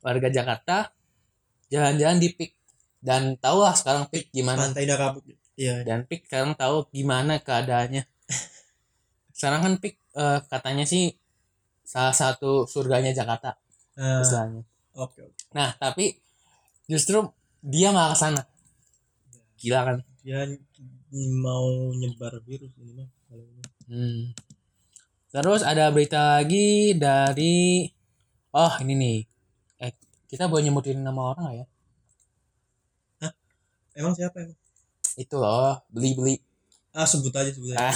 warga Jakarta jalan-jalan di PIK dan tahu lah sekarang PIK gimana Pantai. Iya. dan PIK sekarang tahu gimana keadaannya sekarang kan PIK eh, katanya sih salah satu surganya Jakarta istilahnya oke oke. nah tapi justru dia malah ke sana gila kan Dia mau nyebar virus ini mah. kalau ini. hmm. Terus ada berita lagi dari oh ini nih eh kita boleh nyebutin nama orang nggak ya Emang siapa emang? itu loh beli beli Ah, sebut aja sebut aja. Ah.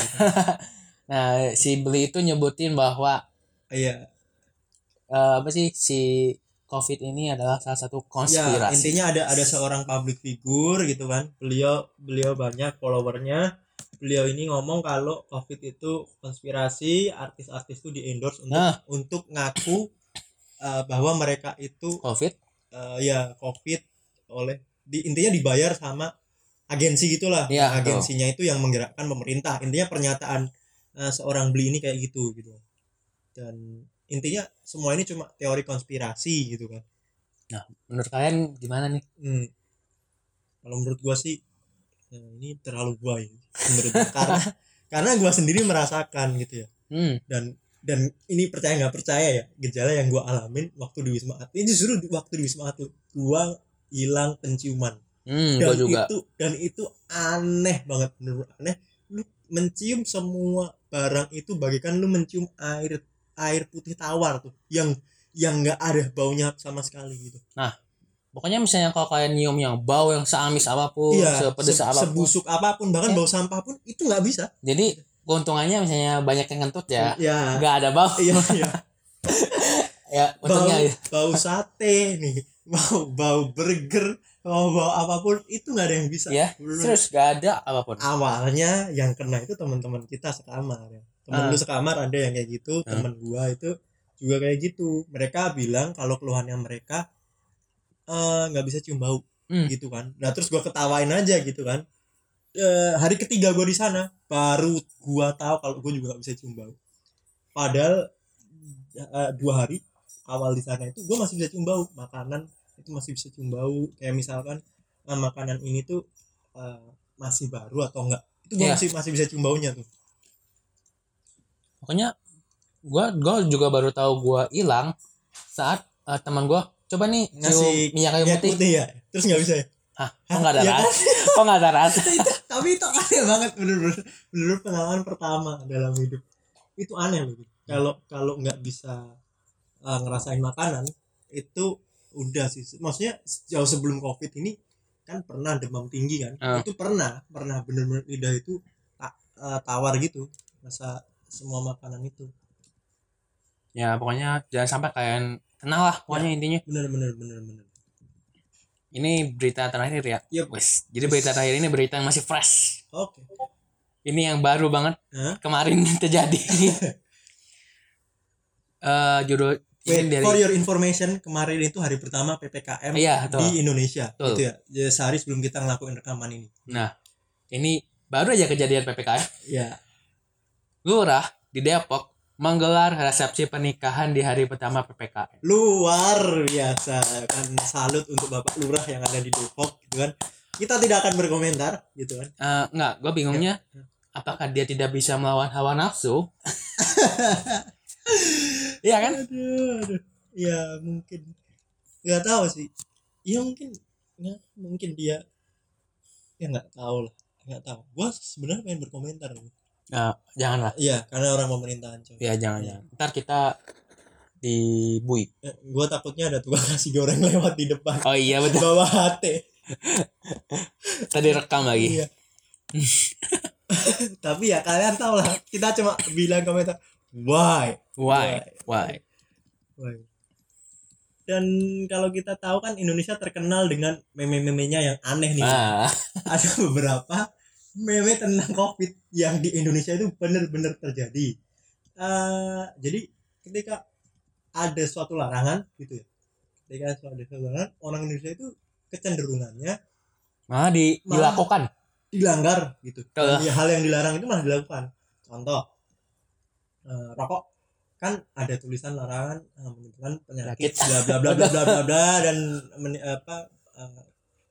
nah si beli itu nyebutin bahwa Iya. eh, apa sih si covid ini adalah salah satu Ya, konspirasi intinya ada ada seorang public figure gitu kan. Beliau beliau banyak followernya. Beliau ini ngomong kalau Covid itu konspirasi, artis-artis itu di endorse untuk Nah. untuk ngaku uh, bahwa mereka itu covid uh, ya Covid oleh di intinya dibayar sama agensi gitulah. Nah, agensinya itu yang menggerakkan pemerintah. Intinya pernyataan uh, seorang beli ini kayak gitu gitu. Dan intinya semua ini cuma teori konspirasi gitu kan. menurut kalian gimana nih Hmm. Kalau menurut gua sih ya ini terlalu gua ya. Menurut gua. karena karena gua sendiri merasakan gitu ya. hmm Dan dan ini percaya nggak percaya ya gejala yang gua alamin waktu di wisma atlet ini justru waktu di wisma atlet gua hilang penciuman hmm dan gua juga itu dan itu aneh banget menurut aneh lu mencium semua barang itu bagikan lu mencium air air putih tawar tuh yang yang nggak ada baunya sama sekali gitu pokoknya misalnya kalau kalian nyium yang bau yang seamis apa pun iya sepedes se- apa pun. sebusuk apa pun bahkan Eh. bau sampah pun itu nggak bisa. Jadi keuntungannya misalnya banyak yang kentut ya ya nggak ada bau. Iya iya. Ya bau untungnya ya. bau sate nih bau bau burger bau bau apa pun itu nggak ada yang bisa. Ya terus nggak ada apa pun. Awalnya yang kena itu teman-teman kita sekamar ya. Temen Ah. lu sekamar ada yang kayak gitu Ah. temen gua itu juga kayak gitu. Mereka bilang kalau keluhannya mereka eh, nggak bisa cium bau Hmm. gitu kan. Nah terus gua ketawain aja gitu kan. Eh, hari ketiga gua di sana baru gua tahu kalau gua juga nggak bisa cium bau. Padahal eh, dua hari awal di sana itu gua masih bisa cium bau. Makanan itu masih bisa cium bau. Kayak misalkan eh, makanan ini tuh eh, masih baru atau enggak itu gua Iya. masih masih bisa cium baunya tuh. Pokoknya gua gua juga baru tahu gua hilang saat eh, teman gua coba nih ngasih minyak kayu putih putih ya terus nggak bisa ya Hah, kok nggak ada Iya kan? rasa? Kok nggak ada rasa? tapi itu aneh banget bener-bener bener pengalaman pertama dalam hidup itu aneh loh gitu. kalau kalau nggak bisa uh, ngerasain makanan itu udah sih maksudnya jauh sebelum covid ini kan pernah demam tinggi kan Ah. itu pernah pernah bener-bener lidah itu ta- uh, tawar gitu rasa semua makanan itu Ya pokoknya jangan sampai kalian kenal lah pokoknya intinya. bener-bener bener-bener Ini berita terakhir ya. Yep. Wes. Jadi berita terakhir ini berita yang masih fresh. oke Ini yang baru banget Hah? kemarin terjadi. Eh judul Wait, dari for your information, kemarin itu hari pertama PPKM Iya, betul. di Indonesia, Betul. gitu ya. Ya, Sehari sebelum kita ngelakuin rekaman ini. Nah, ini baru aja kejadian PPKM. Ya, Lurah di Depok menggelar resepsi pernikahan di hari pertama PPKM. luar biasa. Kan salut untuk bapak lurah yang ada di Depok gitu kan. Kita tidak akan berkomentar gitu kan. Eh, enggak, gue bingungnya apakah dia tidak bisa melawan hawa nafsu? Iya kan? aduh, aduh. ya mungkin. Nggak tahu sih. Ya mungkin. Ya, mungkin dia. Ya nggak tahu lah. Nggak tahu. Gua sebenarnya pengen berkomentar Nah, janganlah. iya karena orang pemerintahan coy Ya jangan jangan. Ntar kita dibui. Eh, gua takutnya ada tukang nasi goreng lewat di depan Oh iya betul. bawa hati Tadi rekam lagi. iya tapi ya kalian tahu lah kita cuma bilang komentar why Why? Why? why dan kalau kita tahu kan Indonesia terkenal dengan meme-memenya yang aneh nih Ah, ada beberapa meme tentang covid yang di Indonesia itu benar-benar terjadi. Eh, jadi ketika ada suatu larangan gitu ya ketika ada suatu larangan orang Indonesia itu kecenderungannya malah di, Malah- dilakukan. dilanggar gitu. Ya, hal yang dilarang itu malah dilakukan. Contoh eh, rokok. Kan ada tulisan larangan eh, menimbulkan penyakit bla bla bla bla bla bla bla dan meni- apa eh,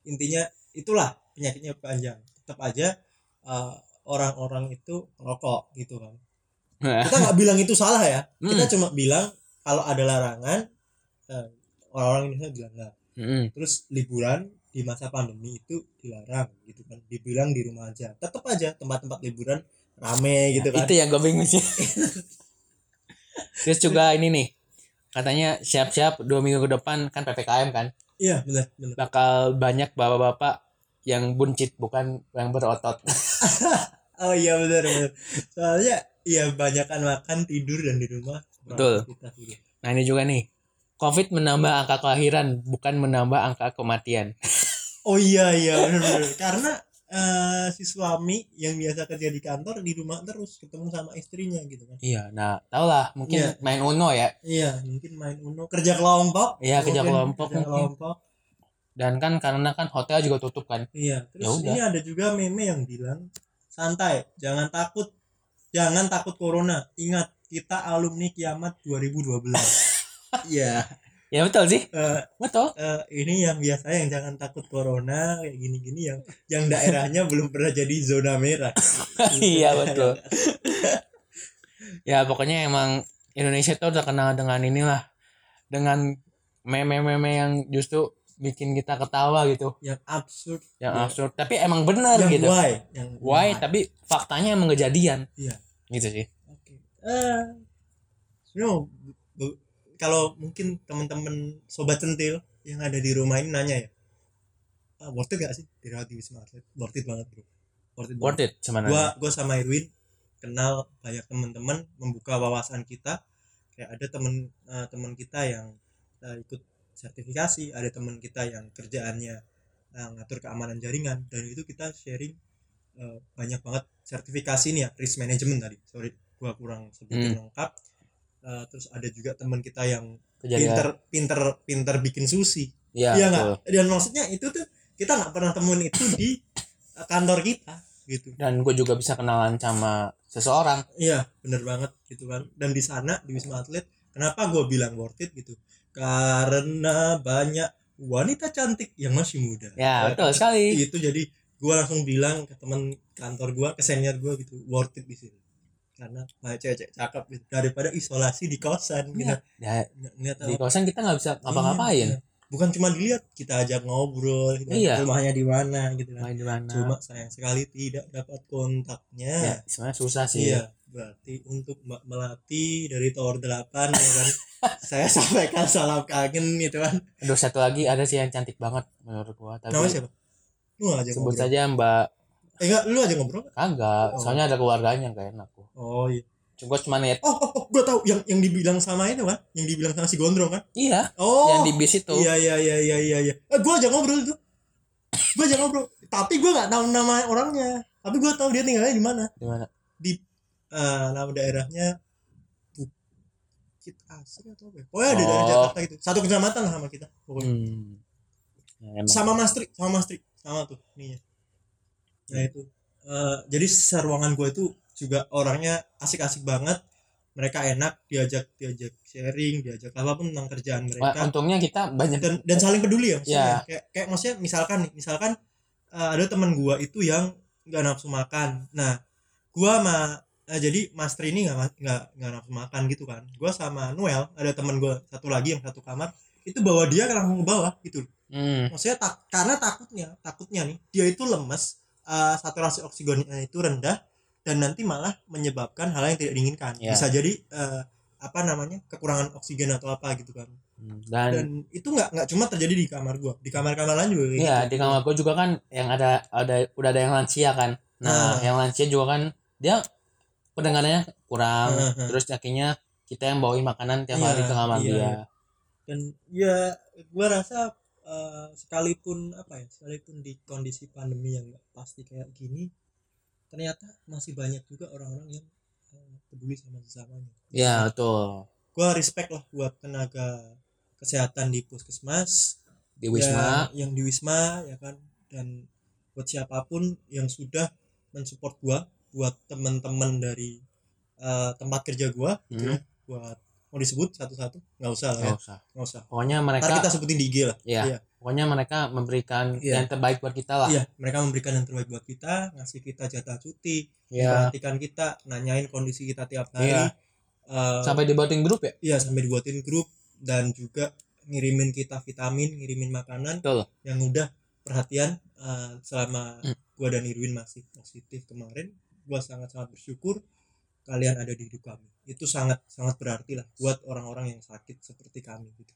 intinya itulah penyakitnya panjang. Tetap aja eh, orang-orang itu rokok gitu kan kita nggak bilang itu salah ya kita cuma bilang kalau ada larangan eh, orang-orang Indonesia dilanggar Mm-mm. terus liburan di masa pandemi itu dilarang gitu kan dibilang di rumah aja tetap aja tempat-tempat liburan rame gitu kan Itu yang gue bingung sih. Terus juga ini nih. Katanya siap-siap dua minggu ke depan kan PPKM kan. iya benar benar Bakal banyak bapak-bapak yang buncit bukan yang berotot. oh iya benar benar soalnya iya banyakan makan tidur dan di rumah Betul. Nah ini juga nih. COVID menambah angka kelahiran bukan menambah angka kematian. oh iya iya benar benar karena eh, si suami yang biasa kerja di kantor di rumah terus ketemu sama istrinya gitu kan Iya, nah tau lah mungkin Iya. main Uno ya. iya mungkin main uno kerja kelompok Iya, kerja kelompok kerja kelompok Dan kan karena kan hotel juga tutup kan. Iya, Ya terus udah. ini ada juga meme yang bilang santai, jangan takut, jangan takut corona. Ingat kita alumni kiamat 2012. Iya, Ya betul sih. eh, Betul. eh, ini yang biasa yang jangan takut corona kayak gini-gini yang yang daerahnya belum pernah jadi zona merah. iya betul. ya pokoknya emang Indonesia tuh terkenal dengan inilah dengan meme-meme yang justru bikin kita ketawa gitu yang absurd, yang Iya. absurd tapi emang benar yang gitu why, yang why tapi faktanya emang kejadian Iya. gitu sih Oke. Eh, sebenarnya bu- kalau mungkin teman-teman sobat centil yang ada di rumah ini nanya ya, ah, worth it gak sih dirawat di wisma atlet? Worth it banget bro. Worth it. worth banget. it sebenarnya Gua gua sama Irwin kenal banyak teman-teman membuka wawasan kita. Kayak ada teman eh, teman kita yang eh, ikut sertifikasi, ada teman kita yang kerjaannya eh, ngatur keamanan jaringan dan itu kita sharing eh, banyak banget sertifikasi nih ya risk management tadi. Sorry gua kurang sebutin lengkap. Eh, terus ada juga teman kita yang kejadian pinter pinter pinter bikin sushi. Ya iya nggak? dan maksudnya itu tuh kita nggak pernah temuin itu di kantor kita gitu. Dan gue juga bisa kenalan sama seseorang. Iya bener banget gitu kan. Dan di sana di wisma atlet kenapa gue bilang worth it gitu karena banyak wanita cantik yang masih muda. Ya betul sekali. Itu jadi gue langsung bilang ke teman kantor gue ke senior gue gitu worth it di sini. Karena banyak cewek-cewek cakep gitu. daripada isolasi di kosan gitu. Ya, nggak tahu. di kosan kita nggak bisa ngapa-ngapain. Iya, bukan cuma dilihat kita ajak ngobrol gitu. Iya. rumahnya di mana gitu kan. Main di mana. Cuma sayang sekali tidak dapat kontaknya. Ya sebenarnya susah sih. Iya berarti untuk Mbak Melati dari Tower 8 ya kan saya sampaikan salam kangen gitu kan. Aduh satu lagi ada sih yang cantik banget menurut gua tapi namanya siapa? Lu ajak sebut ngobrol. saja Mbak. Eh enggak lu aja ngobrol. Kagak Oh. soalnya ada keluarganya enak gua. Oh iya. Cuma cuma lihat oh oh, oh gue tahu yang yang dibilang sama itu kan yang dibilang sama si Gondrong kan? Iya oh. yang di bis itu. Iya iya iya iya iya iya. Eh, gue aja ngobrol tuh gue aja ngobrol. Tapi gue nggak tahu nama orangnya. Tapi gue tahu dia tinggalnya di mana. Di mana? Eh, nama daerahnya Bukit Asri atau apa ya? Ada daerah Oh. Jakarta gitu. Satu kecamatan lah sama kita. Pokoknya. hmm. Ya. Sama Mastri, sama Mastri, sama tuh ininya. Nah itu. Eh, jadi seruangan gue itu juga orangnya asik-asik banget mereka enak diajak diajak sharing diajak apa pun tentang kerjaan Wah, mereka untungnya kita banyak dan dan saling peduli ya maksudnya Ya. kayak kayak maksudnya misalkan nih misalkan eh, ada teman gua itu yang nggak nafsu makan nah gua sama eh, jadi Mas Tri ini nggak nggak nggak nafsu makan gitu kan gua sama Noel ada teman gua satu lagi yang satu kamar itu bawa dia langsung ke bawah gitu Hmm, maksudnya tak karena takutnya takutnya nih dia itu lemes eh, saturasi oksigennya itu rendah dan nanti malah menyebabkan hal yang tidak diinginkan Ya. bisa jadi eh, apa namanya kekurangan oksigen atau apa gitu kan dan dan itu nggak nggak cuma terjadi di kamar gua di kamar-kamar lain juga Iya gitu. di kamar gue juga kan yang ada ada udah ada yang lansia kan. Nah Ah. yang lansia juga kan dia pendengarannya kurang. Terus akhirnya kita yang bawain makanan tiap Iya, hari ke kamar iya. dia. dan ya gua rasa eh, sekalipun apa ya sekalipun di kondisi pandemi yang nggak pasti kayak gini ternyata masih banyak juga orang-orang yang eh, peduli sama sesamanya Iya betul. gua respect lah buat tenaga kesehatan di puskesmas Di wisma. ya, yang di wisma ya kan dan buat siapa pun yang sudah mensupport gua buat teman-teman dari eh, tempat kerja gua gitu Hmm. ya, buat mau disebut satu-satu nggak usah lah ya Nggak usah. nggak usah Pokoknya Ntar mereka kita sebutin di IG lah Iya. Iya. pokoknya mereka memberikan Iya. yang terbaik buat kita lah. iya mereka memberikan yang terbaik buat kita ngasih kita jatah cuti Iya. memperhatikan kita nanyain kondisi kita tiap hari Iya. Eh, Sampai dibuatin grup ya. iya sampai dibuatin grup dan juga ngirimin kita vitamin ngirimin makanan Betul. yang udah perhatian eh, selama Hmm. gua dan Irwin masih positif kemarin gua sangat sangat bersyukur kalian ada di hidup kami itu sangat sangat berarti lah buat orang-orang yang sakit seperti kami gitu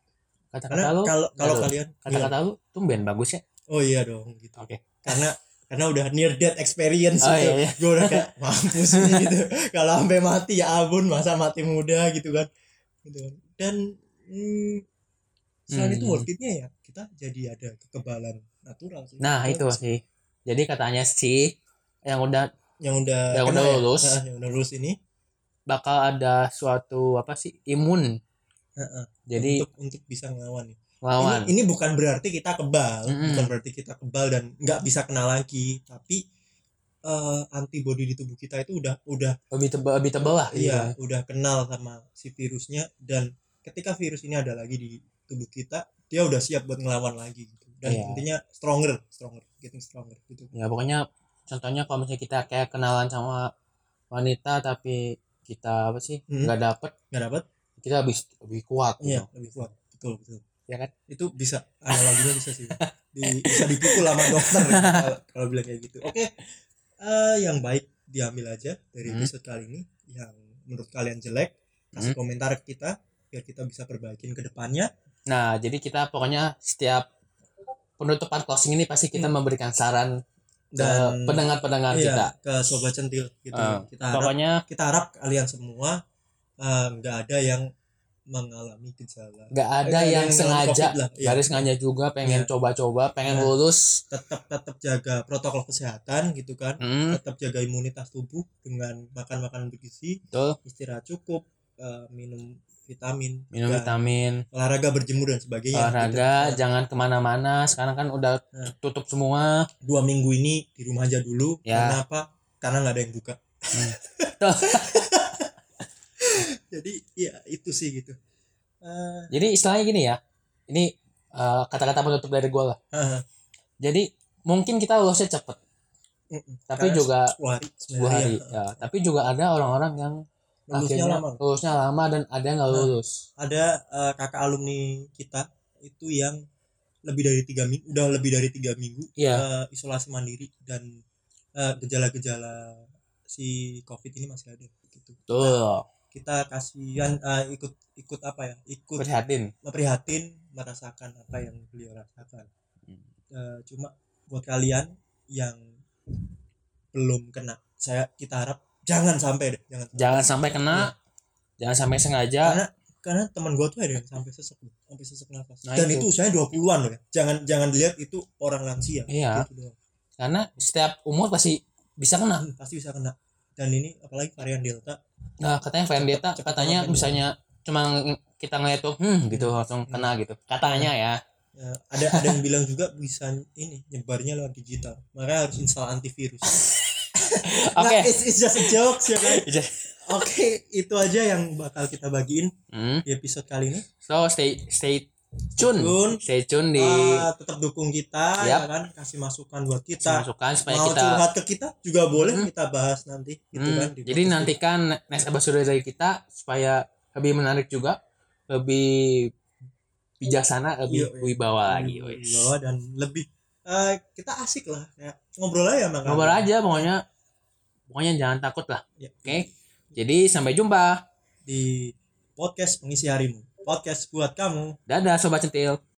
Kata-kata karena lu. kalau kalau kalian Kata-kata lu tumben bagus ya. oh iya dong gitu Oke. karena karena udah near death experience Oh, gitu. iya, iya. gue udah kayak mampus nih gitu kalau sampai mati ya ampun masa mati muda gitu kan gitu kan. dan hmm, selain Hmm. itu worth it-nya ya kita jadi ada kekebalan natural sih Nah itu sih. Jadi katanya sih yang udah yang udah Yang udah ya? lulus. Nah, yang udah lulus ini bakal ada suatu apa sih imun. Heeh. Jadi untuk untuk bisa ngelawan nih. lawan. Ini, ini bukan berarti kita kebal, Mm-mm. bukan berarti kita kebal dan nggak bisa kena lagi, tapi eh, antibody di tubuh kita itu udah udah lebih tebal lebih tebal lah iya kan. udah kenal sama si virusnya dan ketika virus ini ada lagi di tubuh kita, dia udah siap buat ngelawan lagi gitu. Dan Iya. intinya stronger, stronger, getting stronger gitu. ya pokoknya contohnya kalau misalnya kita kayak kenalan sama wanita tapi kita apa sih Hmm. nggak dapet Nggak dapat? kita lebih lebih kuat gitu. Iya, lebih kuat. Betul, betul. ya kan itu bisa analoginya bisa sih di, bisa dipukul sama dokter gitu, kalau- kalau bilang kayak gitu oke eh, yang baik diambil aja dari Hmm. episode kali ini yang menurut kalian jelek kasih Hmm. komentar ke kita biar kita bisa perbaikin ke depannya nah jadi kita pokoknya setiap penutupan closing ini pasti kita memberikan saran dan pendengar-pendengar iya, kita. ke sobat centil gitu. Eh, kita harap pokoknya kita harap kalian semua eh, nggak ada yang mengalami gejala. Nggak ada ada yang yang sengaja. Lah, iya. garis sengaja juga pengen Iya. coba-coba pengen Iya. lulus. Tetap tetap jaga protokol kesehatan gitu kan. Hmm, tetap jaga imunitas tubuh dengan makan makanan bergizi istirahat cukup eh, minum vitamin minum vitamin. Olahraga berjemur dan sebagainya. Olahraga gitu. jangan ke mana-mana. Sekarang kan udah Nah. tutup semua. Dua minggu ini di rumah aja dulu. Ya. karena apa? Karena nggak ada yang buka. Hmm. jadi ya itu sih gitu. Eh, jadi istilahnya gini ya. Ini eh, kata-kata penutup dari gue lah. Ah, jadi mungkin kita lulusnya cepet. Mm-mm. tapi Karena juga 10 hari 9 dua hari ya. ya. tapi juga ada orang-orang yang lulusnya akhirnya lama lulusnya lama dan ada yang nggak Nah. lulus ada eh, kakak alumni kita itu yang lebih dari tiga minggu udah lebih dari tiga minggu Iya. eh, isolasi mandiri dan eh, gejala-gejala si covid ini masih ada gitu tuh kita kasihan eh, ikut ikut apa ya ikut prihatin memprihatin merasakan apa yang beliau rasakan Hmm. Eh, cuma buat kalian yang belum kena saya kita harap jangan sampai deh jangan jangan sampai kena. Jangan sampai sengaja. Karena karena teman gua tuh ada yang sampai sesek loh, sampai sesek nafas. Nah, dan itu. itu, usianya 20-an loh ya. Jangan jangan dilihat itu orang lansia. Iya. Gitu karena setiap umur pasti bisa kena. Hmm, pasti bisa kena. Dan ini apalagi varian delta. Nah katanya varian beta cepet katanya misalnya cuma ng- kita ngeliat tuh hmm gitu langsung kena gitu. Katanya ya. Ya, ada ada yang bilang juga bisa ini nyebarnya lewat digital. Makanya harus install antivirus oke nah, it's, it's just a joke ya kan Oke, itu aja yang bakal kita bagiin Hmm. di episode kali ini. So stay stay tune. Tune. Stay tune di Ah, tetap dukung kita Yap. ya kan, kasih masukan buat kita. masukan supaya Mau kita curhat ke kita juga boleh Hmm. kita bahas nanti gitu Hmm, kan. di jadi nantikan next episode dari kita supaya lebih menarik juga, lebih bijaksana, lebih Iya, iya. wibawa kita. lagi. Hmm, wis. bawa dan lebih eh, kita asik lah kayak ngobrol aja makanya. Ngobrol aja pokoknya pokoknya jangan takut lah. Ya. Oke. Jadi sampai jumpa. Di podcast pengisi harimu. Podcast buat kamu. Dadah sobat centil.